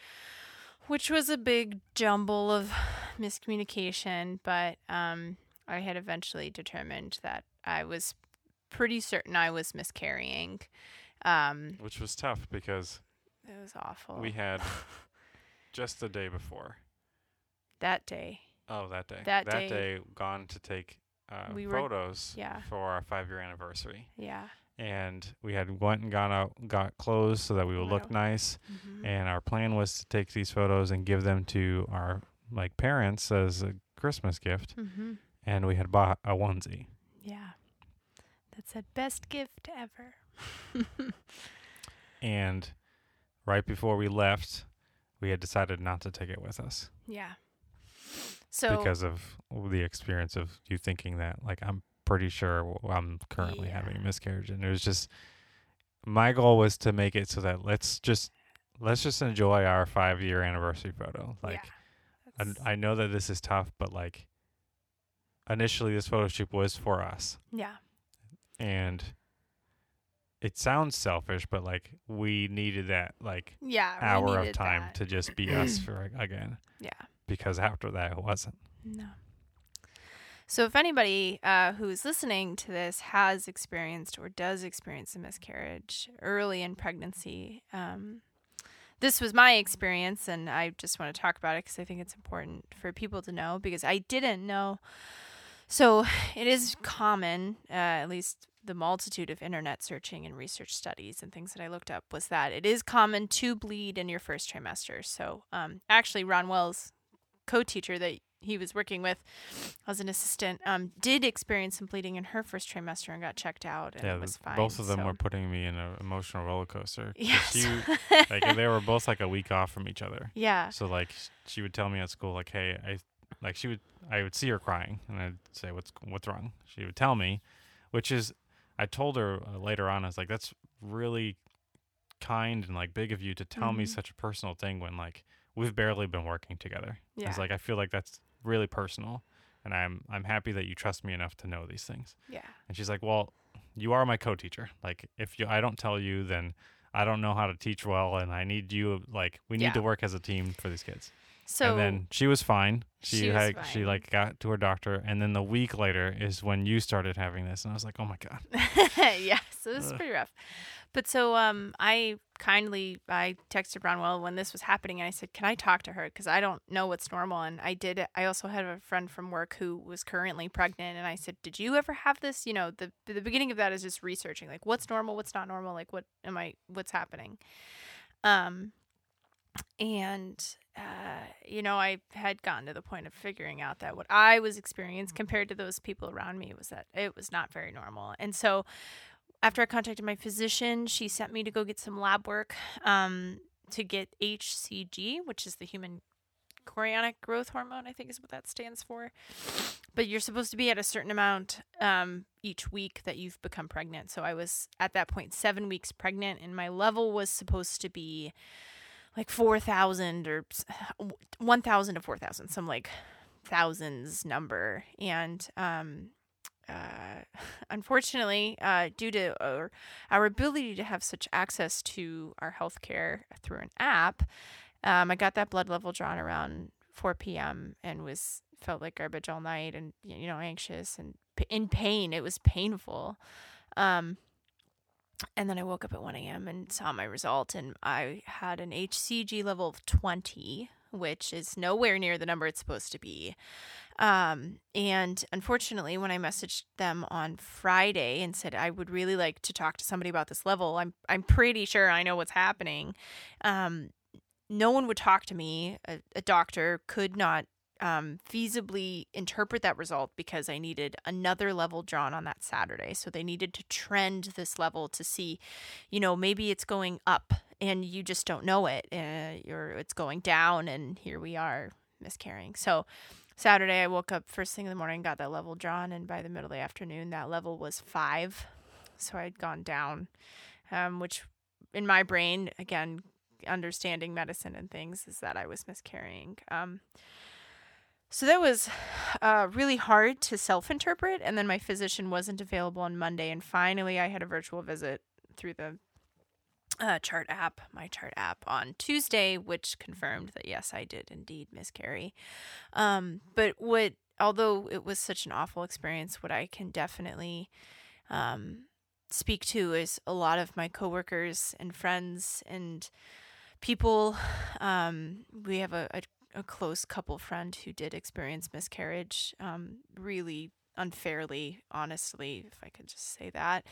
which was a big jumble of miscommunication. But um, I had eventually determined that I was pretty certain I was miscarrying. Um, which was tough because it was awful. we had just the day before. that day. Oh, that day. That day- day gone to take uh, We were- photos yeah. for our five year anniversary, Yeah. and we had went and gone out, got clothes so that we would look nice. Mhm. And our plan was to take these photos and give them to our like parents as a Christmas gift. Mhm. And we had bought a onesie. Yeah. That said, best gift ever. And right before we left, we had decided not to take it with us yeah. So because of the experience of you thinking that, like, I'm pretty sure I'm currently Yeah. having a miscarriage. And it was just, my goal was to make it so that let's just, let's just enjoy our five year anniversary photo. Like, yeah, that's- I know that this is tough, but like, initially this photo shoot was for us. yeah. And it sounds selfish, but like, we needed that, like, Yeah. hour of time that. to just be us for again Yeah. Because after that it wasn't No. So, if anybody uh, who's listening to this has experienced or does experience a miscarriage early in pregnancy, um, this was my experience, and I just want to talk about it because I think it's important for people to know because I didn't know. So, it is common, uh, at least the multitude of internet searching and research studies and things that I looked up was that it is common to bleed in your first trimester. So, um, actually, Ronwell's co-teacher that he was working with as an assistant um, did experience some bleeding in her first trimester and got checked out and yeah it was fine. both of them so- were putting me in an emotional roller coaster Yes. she, like they were both like a week off from each other yeah. so like she would tell me at school like hey i like she would i would see her crying and i'd say what's what's wrong she would tell me which is I told her uh, later on, I was like, "That's really kind and like big of you to tell me Mhm. such a personal thing when like we've barely been working together." Yeah. It's like I feel like that's really personal, and I'm I'm happy that you trust me enough to know these things. yeah. And she's like, "Well, you are my co-teacher. Like, if you I don't tell you, then I don't know how to teach well, and I need you. Like, we need Yeah. to work as a team for these kids." So and then she was fine. She, She had she like got to her doctor, and then the week later is when you started having this, and I was like, "Oh my god." yes, it was Ugh. pretty rough. But so um, I kindly I texted Ronwell when this was happening, and I said, "Can I talk to her? Because I don't know what's normal." And I did. I also had a friend from work who was currently pregnant, and I said, "Did you ever have this?" You know, the the beginning of that is just researching, like what's normal, what's not normal, like what am I, what's happening. Um, and uh, you know, I had gotten to the point of figuring out that what I was experiencing compared to those people around me was that it was not very normal. And so, after I contacted my physician, she sent me to go get some lab work um, to get HCG, which is the human chorionic growth hormone, I think is what that stands for. But you're supposed to be at a certain amount um, each week that you've become pregnant. So I was at that point seven weeks pregnant, and my level was supposed to be like 4,000 or 1,000 to 4,000, some like thousands number. And um, uh, unfortunately, uh, due to our, our ability to have such access to our healthcare through an app, um, I got that blood level drawn around 4 p.m. and was felt like garbage all night and you know anxious and in pain. It was painful. Um, and then I woke up at 1 a.m. and saw my result, and I had an HCG level of 20, which is nowhere near the number it's supposed to be. Um, and unfortunately, when I messaged them on Friday and said I would really like to talk to somebody about this level, I'm I'm pretty sure I know what's happening. Um, no one would talk to me. A, a doctor could not um, feasibly interpret that result because I needed another level drawn on that Saturday. So they needed to trend this level to see, you know, maybe it's going up and you just don't know it, uh, or it's going down, and here we are miscarrying. So Saturday, I woke up first thing in the morning, got that level drawn, and by the middle of the afternoon, that level was five. So I'd gone down, um, which in my brain, again, understanding medicine and things, is that I was miscarrying. Um, so that was uh, really hard to self interpret. And then my physician wasn't available on Monday. And finally, I had a virtual visit through the uh, chart app, my chart app, on Tuesday, which confirmed that yes, I did indeed miscarry. Um, but what, although it was such an awful experience, what I can definitely um, speak to is a lot of my coworkers and friends and people. Um, we have a, a, a close couple friend who did experience miscarriage, um, really unfairly, honestly, if I could just say that.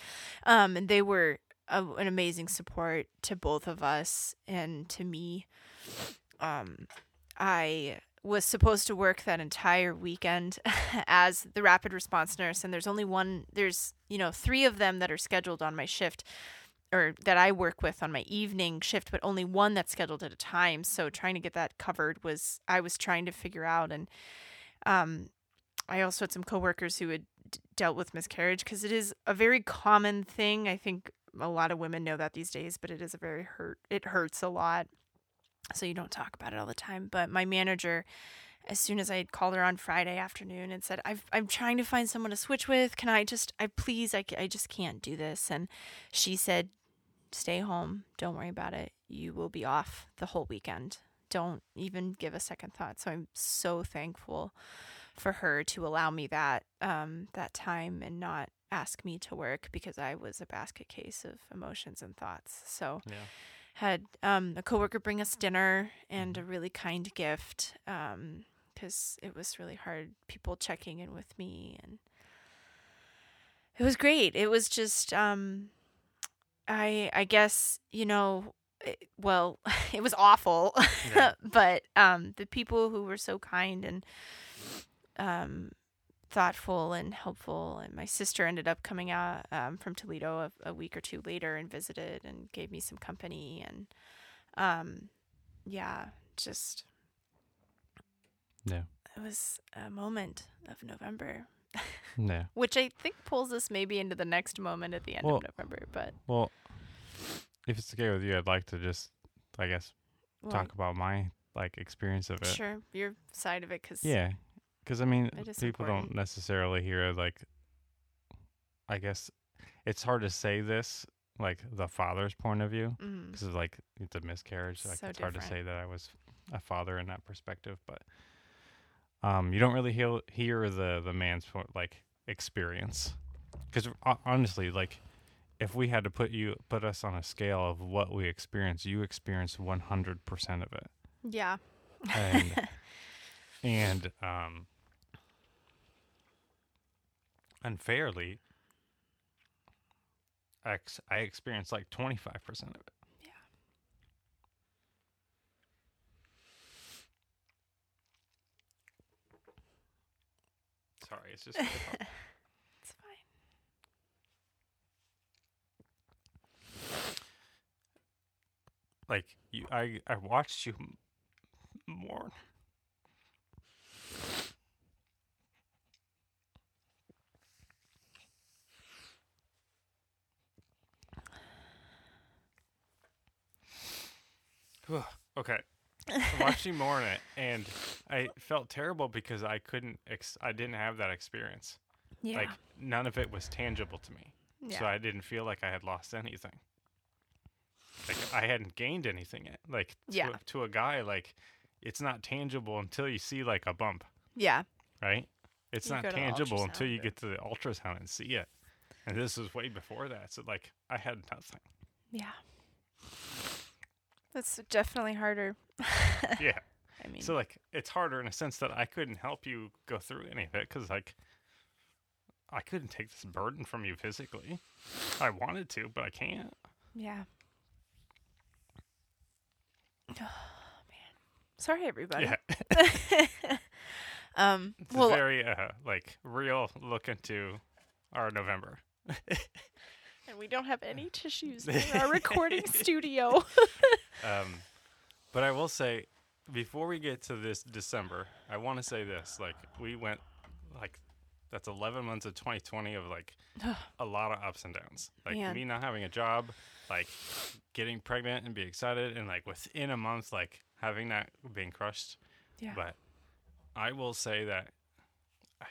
Um, and they were a, an amazing support to both of us and to me. Um, I was supposed to work that entire weekend as the rapid response nurse, and there's only one, there's, you know, three of them that are scheduled on my shift or that I work with on my evening shift, but only one that's scheduled at a time. So trying to get that covered was, I was trying to figure out. And um, I also had some coworkers who had d- dealt with miscarriage because it is a very common thing. I think a lot of women know that these days, but it is a very hurt, it hurts a lot. So you don't talk about it all the time. But my manager, as soon as I had called her on Friday afternoon and said, I've, I'm trying to find someone to switch with. Can I just, I please, I, I just can't do this. And she said, stay home. Don't worry about it. You will be off the whole weekend. Don't even give a second thought. So I'm so thankful for her to allow me that, um, that time and not ask me to work because I was a basket case of emotions and thoughts. So, Yeah. had um, a coworker bring us dinner and a really kind gift because it was really hard. People checking in with me, and it was great. It was just, um, I I guess you know, it, well, it was awful, Yeah. but um, the people who were so kind and um, thoughtful and helpful. And my sister ended up coming out um, from Toledo a, a week or two later and visited and gave me some company. And um, yeah, just Yeah. it was a moment of November. Yeah. which I think pulls us maybe into the next moment at the end Well- of November. But Well, if it's okay with you, I'd like to just, I guess, well, talk about my like experience of it. sure your side of it, because Yeah, because I mean, people important. don't necessarily hear like. I guess it's hard to say this like the father's point of view mm, because like it's a miscarriage. Like So it's hard to say that I was a father in that perspective, but um, you don't really hear hear the the man's like experience. Because honestly, like if we had to put you put us on a scale of what we experience, you experience one hundred percent of it, yeah, and and um, unfairly. I ex- I experienced like twenty five percent of it. Sorry, it's just it's fine. like you. I I watched you mourn. okay. I more mourn it, and I felt terrible because I couldn't. Ex- I didn't have that experience. Yeah, Like none of it was tangible to me. yeah, so I didn't feel like I had lost anything. Like I hadn't gained anything yet. Like to, Yeah. a, to a guy, like it's not tangible until you see like a bump, yeah, right? It's You not tangible until you get to the ultrasound and see it. And this was way before that, so like I had nothing. yeah. That's definitely harder. yeah. I mean, So like it's harder in a sense that I couldn't help you go through any of it because like I couldn't take this burden from you physically. I wanted to, but I can't. yeah. Oh man, sorry everybody. Yeah. Um. It's well, a very uh, like real look into our November. And we don't have any tissues in our recording studio. Um, but I will say, before we get to this December, I want to say this: like we went, like that's 11 months of 2020 of like a lot of ups and downs. Like Man. me not having a job, like getting pregnant and be excited, and like within a month, like having that being crushed. yeah. But I will say that, I,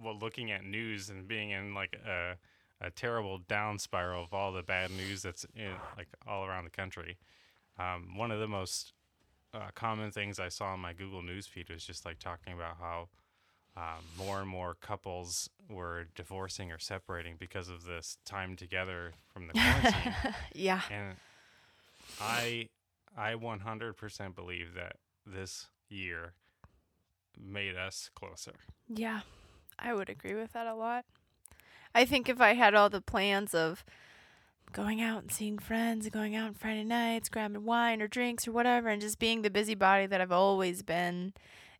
well, looking at news and being in like a, a terrible down spiral of all the bad news that's in like all around the country, um, one of the most uh, common things I saw on my Google News feed was just like talking about how um, more and more couples were divorcing or separating because of this time together from the quarantine. yeah. And I I 100% believe that this year made us closer. Yeah, I would agree with that a lot. I think if I had all the plans of going out and seeing friends, and going out on Friday nights, grabbing wine or drinks or whatever, and just being the busybody that I've always been,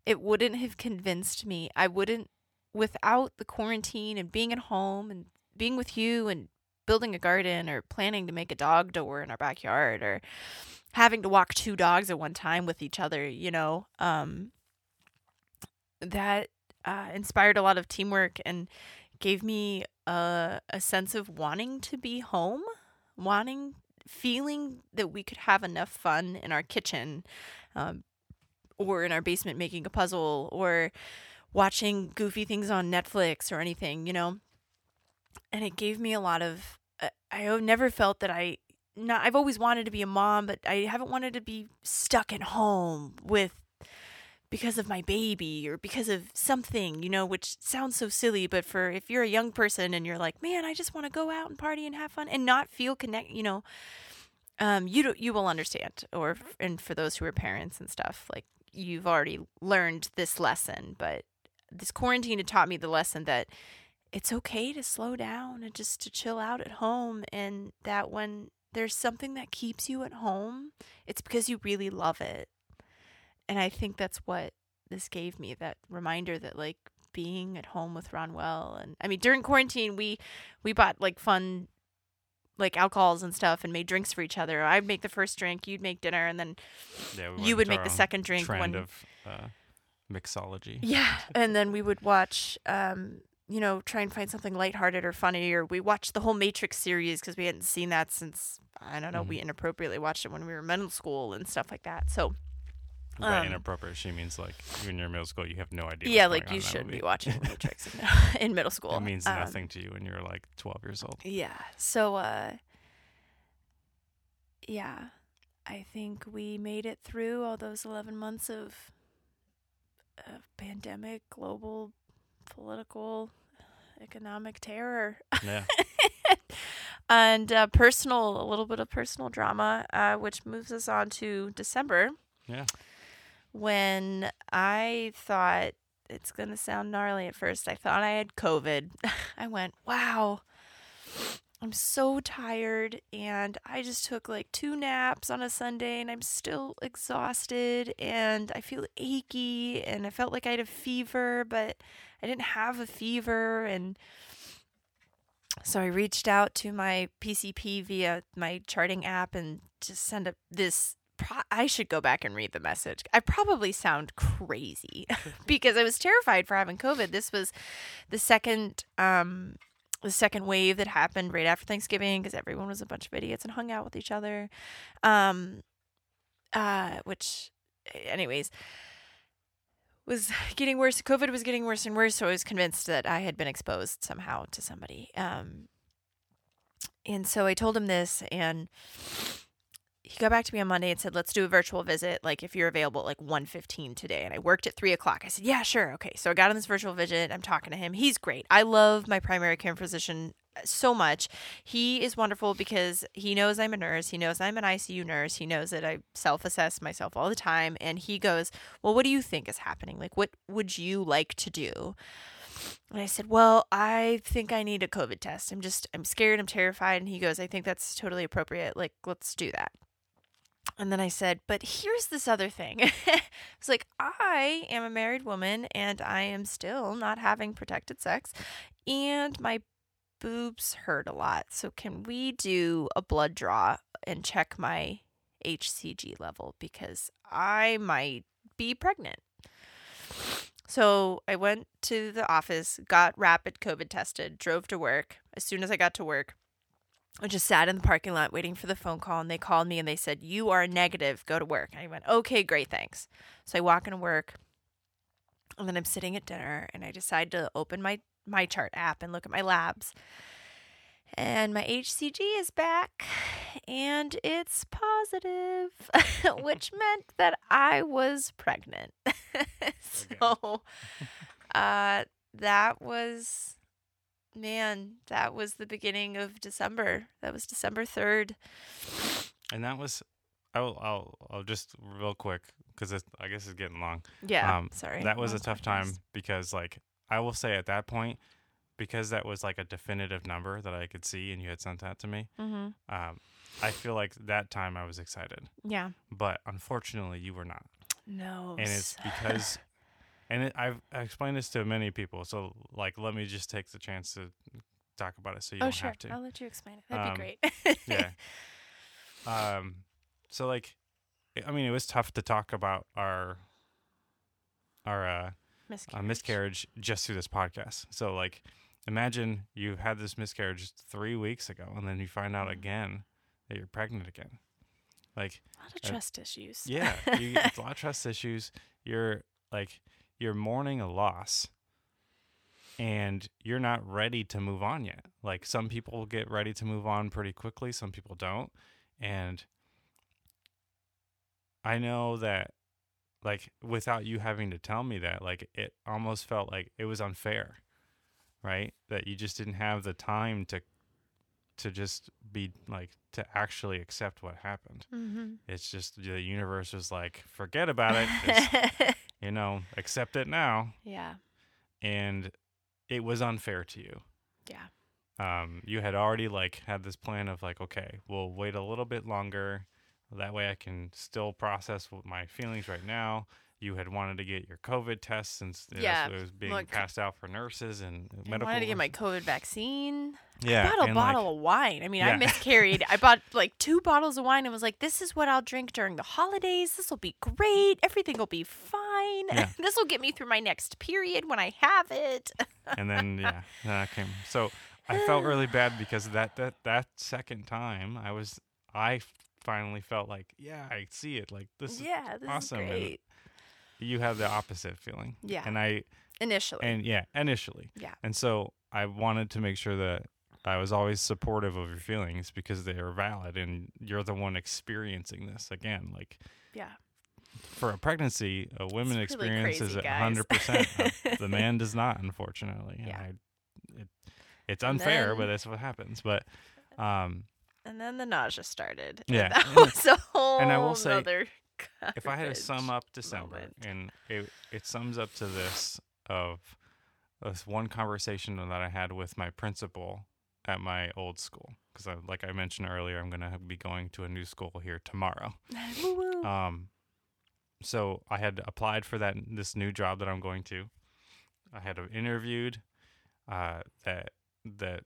it wouldn't have convinced me. I wouldn't, without the quarantine and being at home and being with you and building a garden or planning to make a dog door in our backyard or having to walk two dogs at one time with each other, you know, um, that uh, inspired a lot of teamwork and gave me a, a sense of wanting to be home, wanting, feeling that we could have enough fun in our kitchen um, or in our basement making a puzzle or watching goofy things on Netflix or anything, you know. And it gave me a lot of. Uh, I have never felt that I. Not, I've always wanted to be a mom, but I haven't wanted to be stuck at home with because of my baby or because of something, you know, which sounds so silly, but for if you're a young person and you're like, man, I just want to go out and party and have fun and not feel connect, you know, um, you do, you will understand. Or and for those who are parents and stuff, like you've already learned this lesson, but this quarantine had taught me the lesson that it's okay to slow down and just to chill out at home, and that when there's something that keeps you at home, it's because you really love it and I think that's what this gave me that reminder that like being at home with Ronwell and I mean during quarantine we we bought like fun like alcohols and stuff and made drinks for each other. I'd make the first drink, you'd make dinner, and then Yeah, we you would make the second drink trend when of uh, mixology. yeah, and then we would watch um you know, try and find something lighthearted or funny. Or we watched the whole Matrix series because we hadn't seen that since I don't know. We Mhm. inappropriately watched it when we were in middle school and stuff like that. So By Um, inappropriate, she means like when you're in middle school, you have no idea. yeah, like you should be watching Matrix in, in middle school. It means Um, nothing to you when you're like 12 years old. Yeah. So uh yeah. I think we made it through all those 11 months of of pandemic, global political economic terror Yeah. and uh, personal a little bit of personal drama uh, which moves us on to December Yeah. When I thought it's going to sound gnarly at first. I thought I had COVID. I went, wow, I'm so tired. And I just took like two naps on a Sunday and I'm still exhausted and I feel achy and I felt like I had a fever, but I didn't have a fever. And so I reached out to my PCP via my charting app and just sent up this pro- I should go back and read the message. I probably sound crazy because I was terrified for having COVID. This was the second um the second wave that happened right after Thanksgiving because everyone was a bunch of idiots and hung out with each other. Um uh which anyways was getting worse. COVID was getting worse and worse, so I was convinced that I had been exposed somehow to somebody. Um and so I told him this and he got back to me on Monday and said, "Let's do a virtual visit. Like if you're available, at like 1.15 today." And I worked at three o'clock. I said, "Yeah, sure, okay." So I got on this virtual visit. I'm talking to him. He's great. I love my primary care physician uh, so much. He is wonderful because he knows I'm a nurse. He knows I'm an ICU nurse. He knows that I self-assess myself all the time. And he goes, "Well, what do you think is happening? Like, what would you like to do?" And I said, "Well, I think I need a COVID test. I'm just I'm scared, I'm terrified." And he goes, "I think that's totally appropriate. Like, let's do that." And then I said, "But here's this other thing." it's like I am a married woman and I am still not having protected sex and my boobs hurt a lot. So can we do a blood draw and check my HCG level because I might be pregnant. So I went to the office, got rapid COVID tested, drove to work. As soon as I got to work, I just sat in the parking lot waiting for the phone call, and they called me and they said, You are negative, go to work. I went, Okay, great, thanks. So I walk into work, and then I'm sitting at dinner, and I decide to open my my chart app and look at my labs. And my HCG is back and it's positive, which meant that I was pregnant. so uh that was man, that was the beginning of December. That was December 3rd. And that was, I'll, I'll, I'll just real quick because I guess it's getting long. Yeah, Um, sorry. That was a tough time because, like, I will say at that point, because that was like a definitive number that I could see, and you had sent that to me. Mhm. Um, I feel like that time I was excited, Yeah. but unfortunately, you were not, No. and it's because, and it, I've I explained this to many people. So, like, let me just take the chance to talk about it, so you oh, don't sure. have to. I'll let you explain it. That'd Um, be great. yeah. Um, so like, I mean, it was tough to talk about our our uh, uh, miscarriage just through this podcast. So like, imagine you had this miscarriage three weeks ago, and then you find out Mhm. again that you're pregnant again. Like, A lot of uh, trust issues. yeah, you a lot of trust issues. You're like, you're mourning a loss. And you're not ready to move on yet. Like some people get ready to move on pretty quickly, some people don't. And I know that like without you having to tell me that, like it almost felt like it was unfair. Right? That you just didn't have the time to to just be like to actually accept what happened. Mm-hmm. It's just the universe was like, forget about it. You know, accept it now. yeah. And it was unfair to you. Yeah. Um, you had already like had this plan of like, okay, we'll wait a little bit longer. That way I can still process what my feelings right now. You had wanted to get your COVID test since it was- Yeah, it was being look, passed out for nurses and I medical. wanted to get my. COVID vaccine. yeah, I bought a and, like, bottle of wine. I mean, I miscarried. I bought like two bottles of wine and was like, this is what I'll drink during the holidays. This will be great. Everything will be fine. Yeah. this will get me through my next period when I have it. and then yeah, then I came. So I felt really bad because that that that second time I was I finally felt like yeah I see it like this is yeah, this awesome, is. You have the opposite feeling Yeah. and I Initially. and yeah initially Yeah. and so I wanted to make sure that I was always supportive of your feelings because they are valid and you're the one experiencing this again like yeah. for a pregnancy a woman really experiences it 100% the man does not unfortunately and Yeah. I, it, it's And unfair then- but that's what happens but um And then the nausea started. and Yeah. That was a whole And I will say, other if I had to sum up December, moment. and it it sums up to this of this one conversation that I had with my principal at my old school because I, like I mentioned earlier, I'm gonna be going to a new school here tomorrow. Um, so I had applied for that this new job that I'm going to. I had interviewed. Uh, that that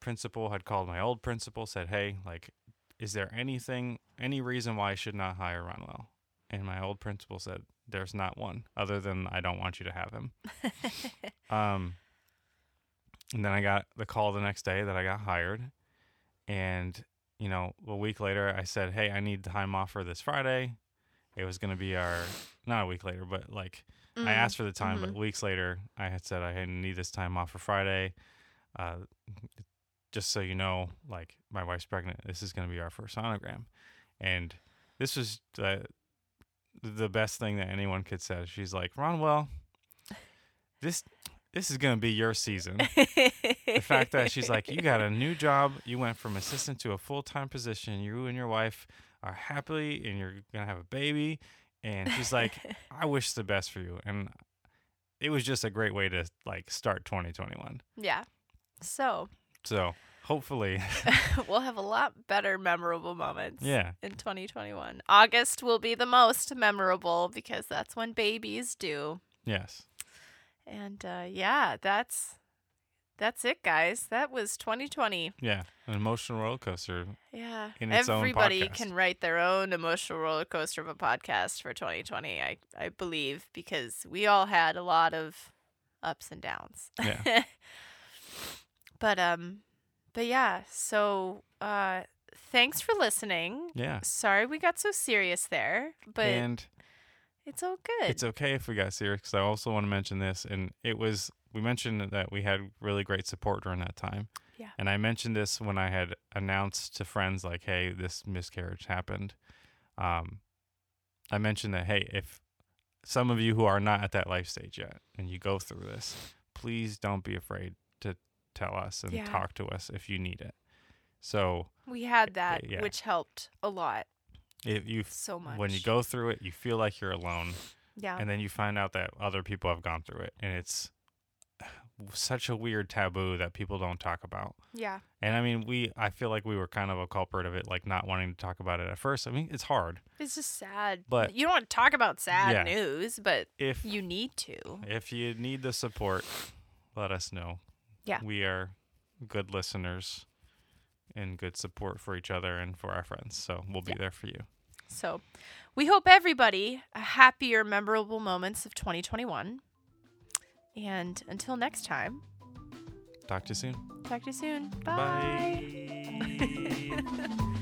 principal had called my old principal, said, "Hey, like, is there anything, any reason why I should not hire Ronwell?" And my old principal said, "There's not one, other than I don't want you to have him." um, and then I got the call the next day that I got hired, and you know, a week later, I said, "Hey, I need time off for this Friday." It was going to be our not a week later, but like I Mm, asked for the time, mhm. but weeks later, I had said I need this time off for Friday. Uh, just so you know, like my wife's pregnant. This is going to be our first sonogram, and this was the the best thing that anyone could say. She's like, Ronwell, this this is going to be your season. the fact that she's like, you got a new job, you went from assistant to a full time position, you and your wife are happily, and you're gonna have a baby, and she's like, I wish the best for you, and it was just a great way to like start 2021. yeah. So So hopefully, we'll have a lot better memorable moments. yeah, In 2021, August will be the most memorable because that's when babies do. yes, And uh, yeah, that's that's it, guys. That was 2020. yeah, an emotional roller coaster. Yeah, everybody can write their own emotional roller coaster of a podcast for 2020. I I believe because we all had a lot of ups and downs. Yeah. but um, but yeah. So uh, thanks for listening. Yeah, Sorry we got so serious there, but and it's all good. it's okay if we got serious because I also want to mention this, and it was we mentioned that we had really great support during that time. Yeah. And I mentioned this when I had announced to friends like, "Hey, this miscarriage happened." Um, I mentioned that, hey, if some of you who are not at that life stage yet and you go through this, please don't be afraid tell us and Yeah. talk to us if you need it. So we had eh, that, yeah. which helped a lot, if you so much. when you go through it, you feel like you're alone. yeah, and then you find out that other people have gone through it and it's such a weird taboo that people don't talk about yeah, and i mean we i feel like we were kind of a culprit of it like not wanting to talk about it at first i mean it's hard it's just sad. But- you don't want to talk about sad Yeah. news, but if you need to. if you need the support let us know Yeah. we are good listeners and good support for each other and for our friends so we'll be Yeah. there for you So, we hope everybody a happier, memorable moments of 2021. And until next time, talk to you soon talk to you soon. Bye. bye.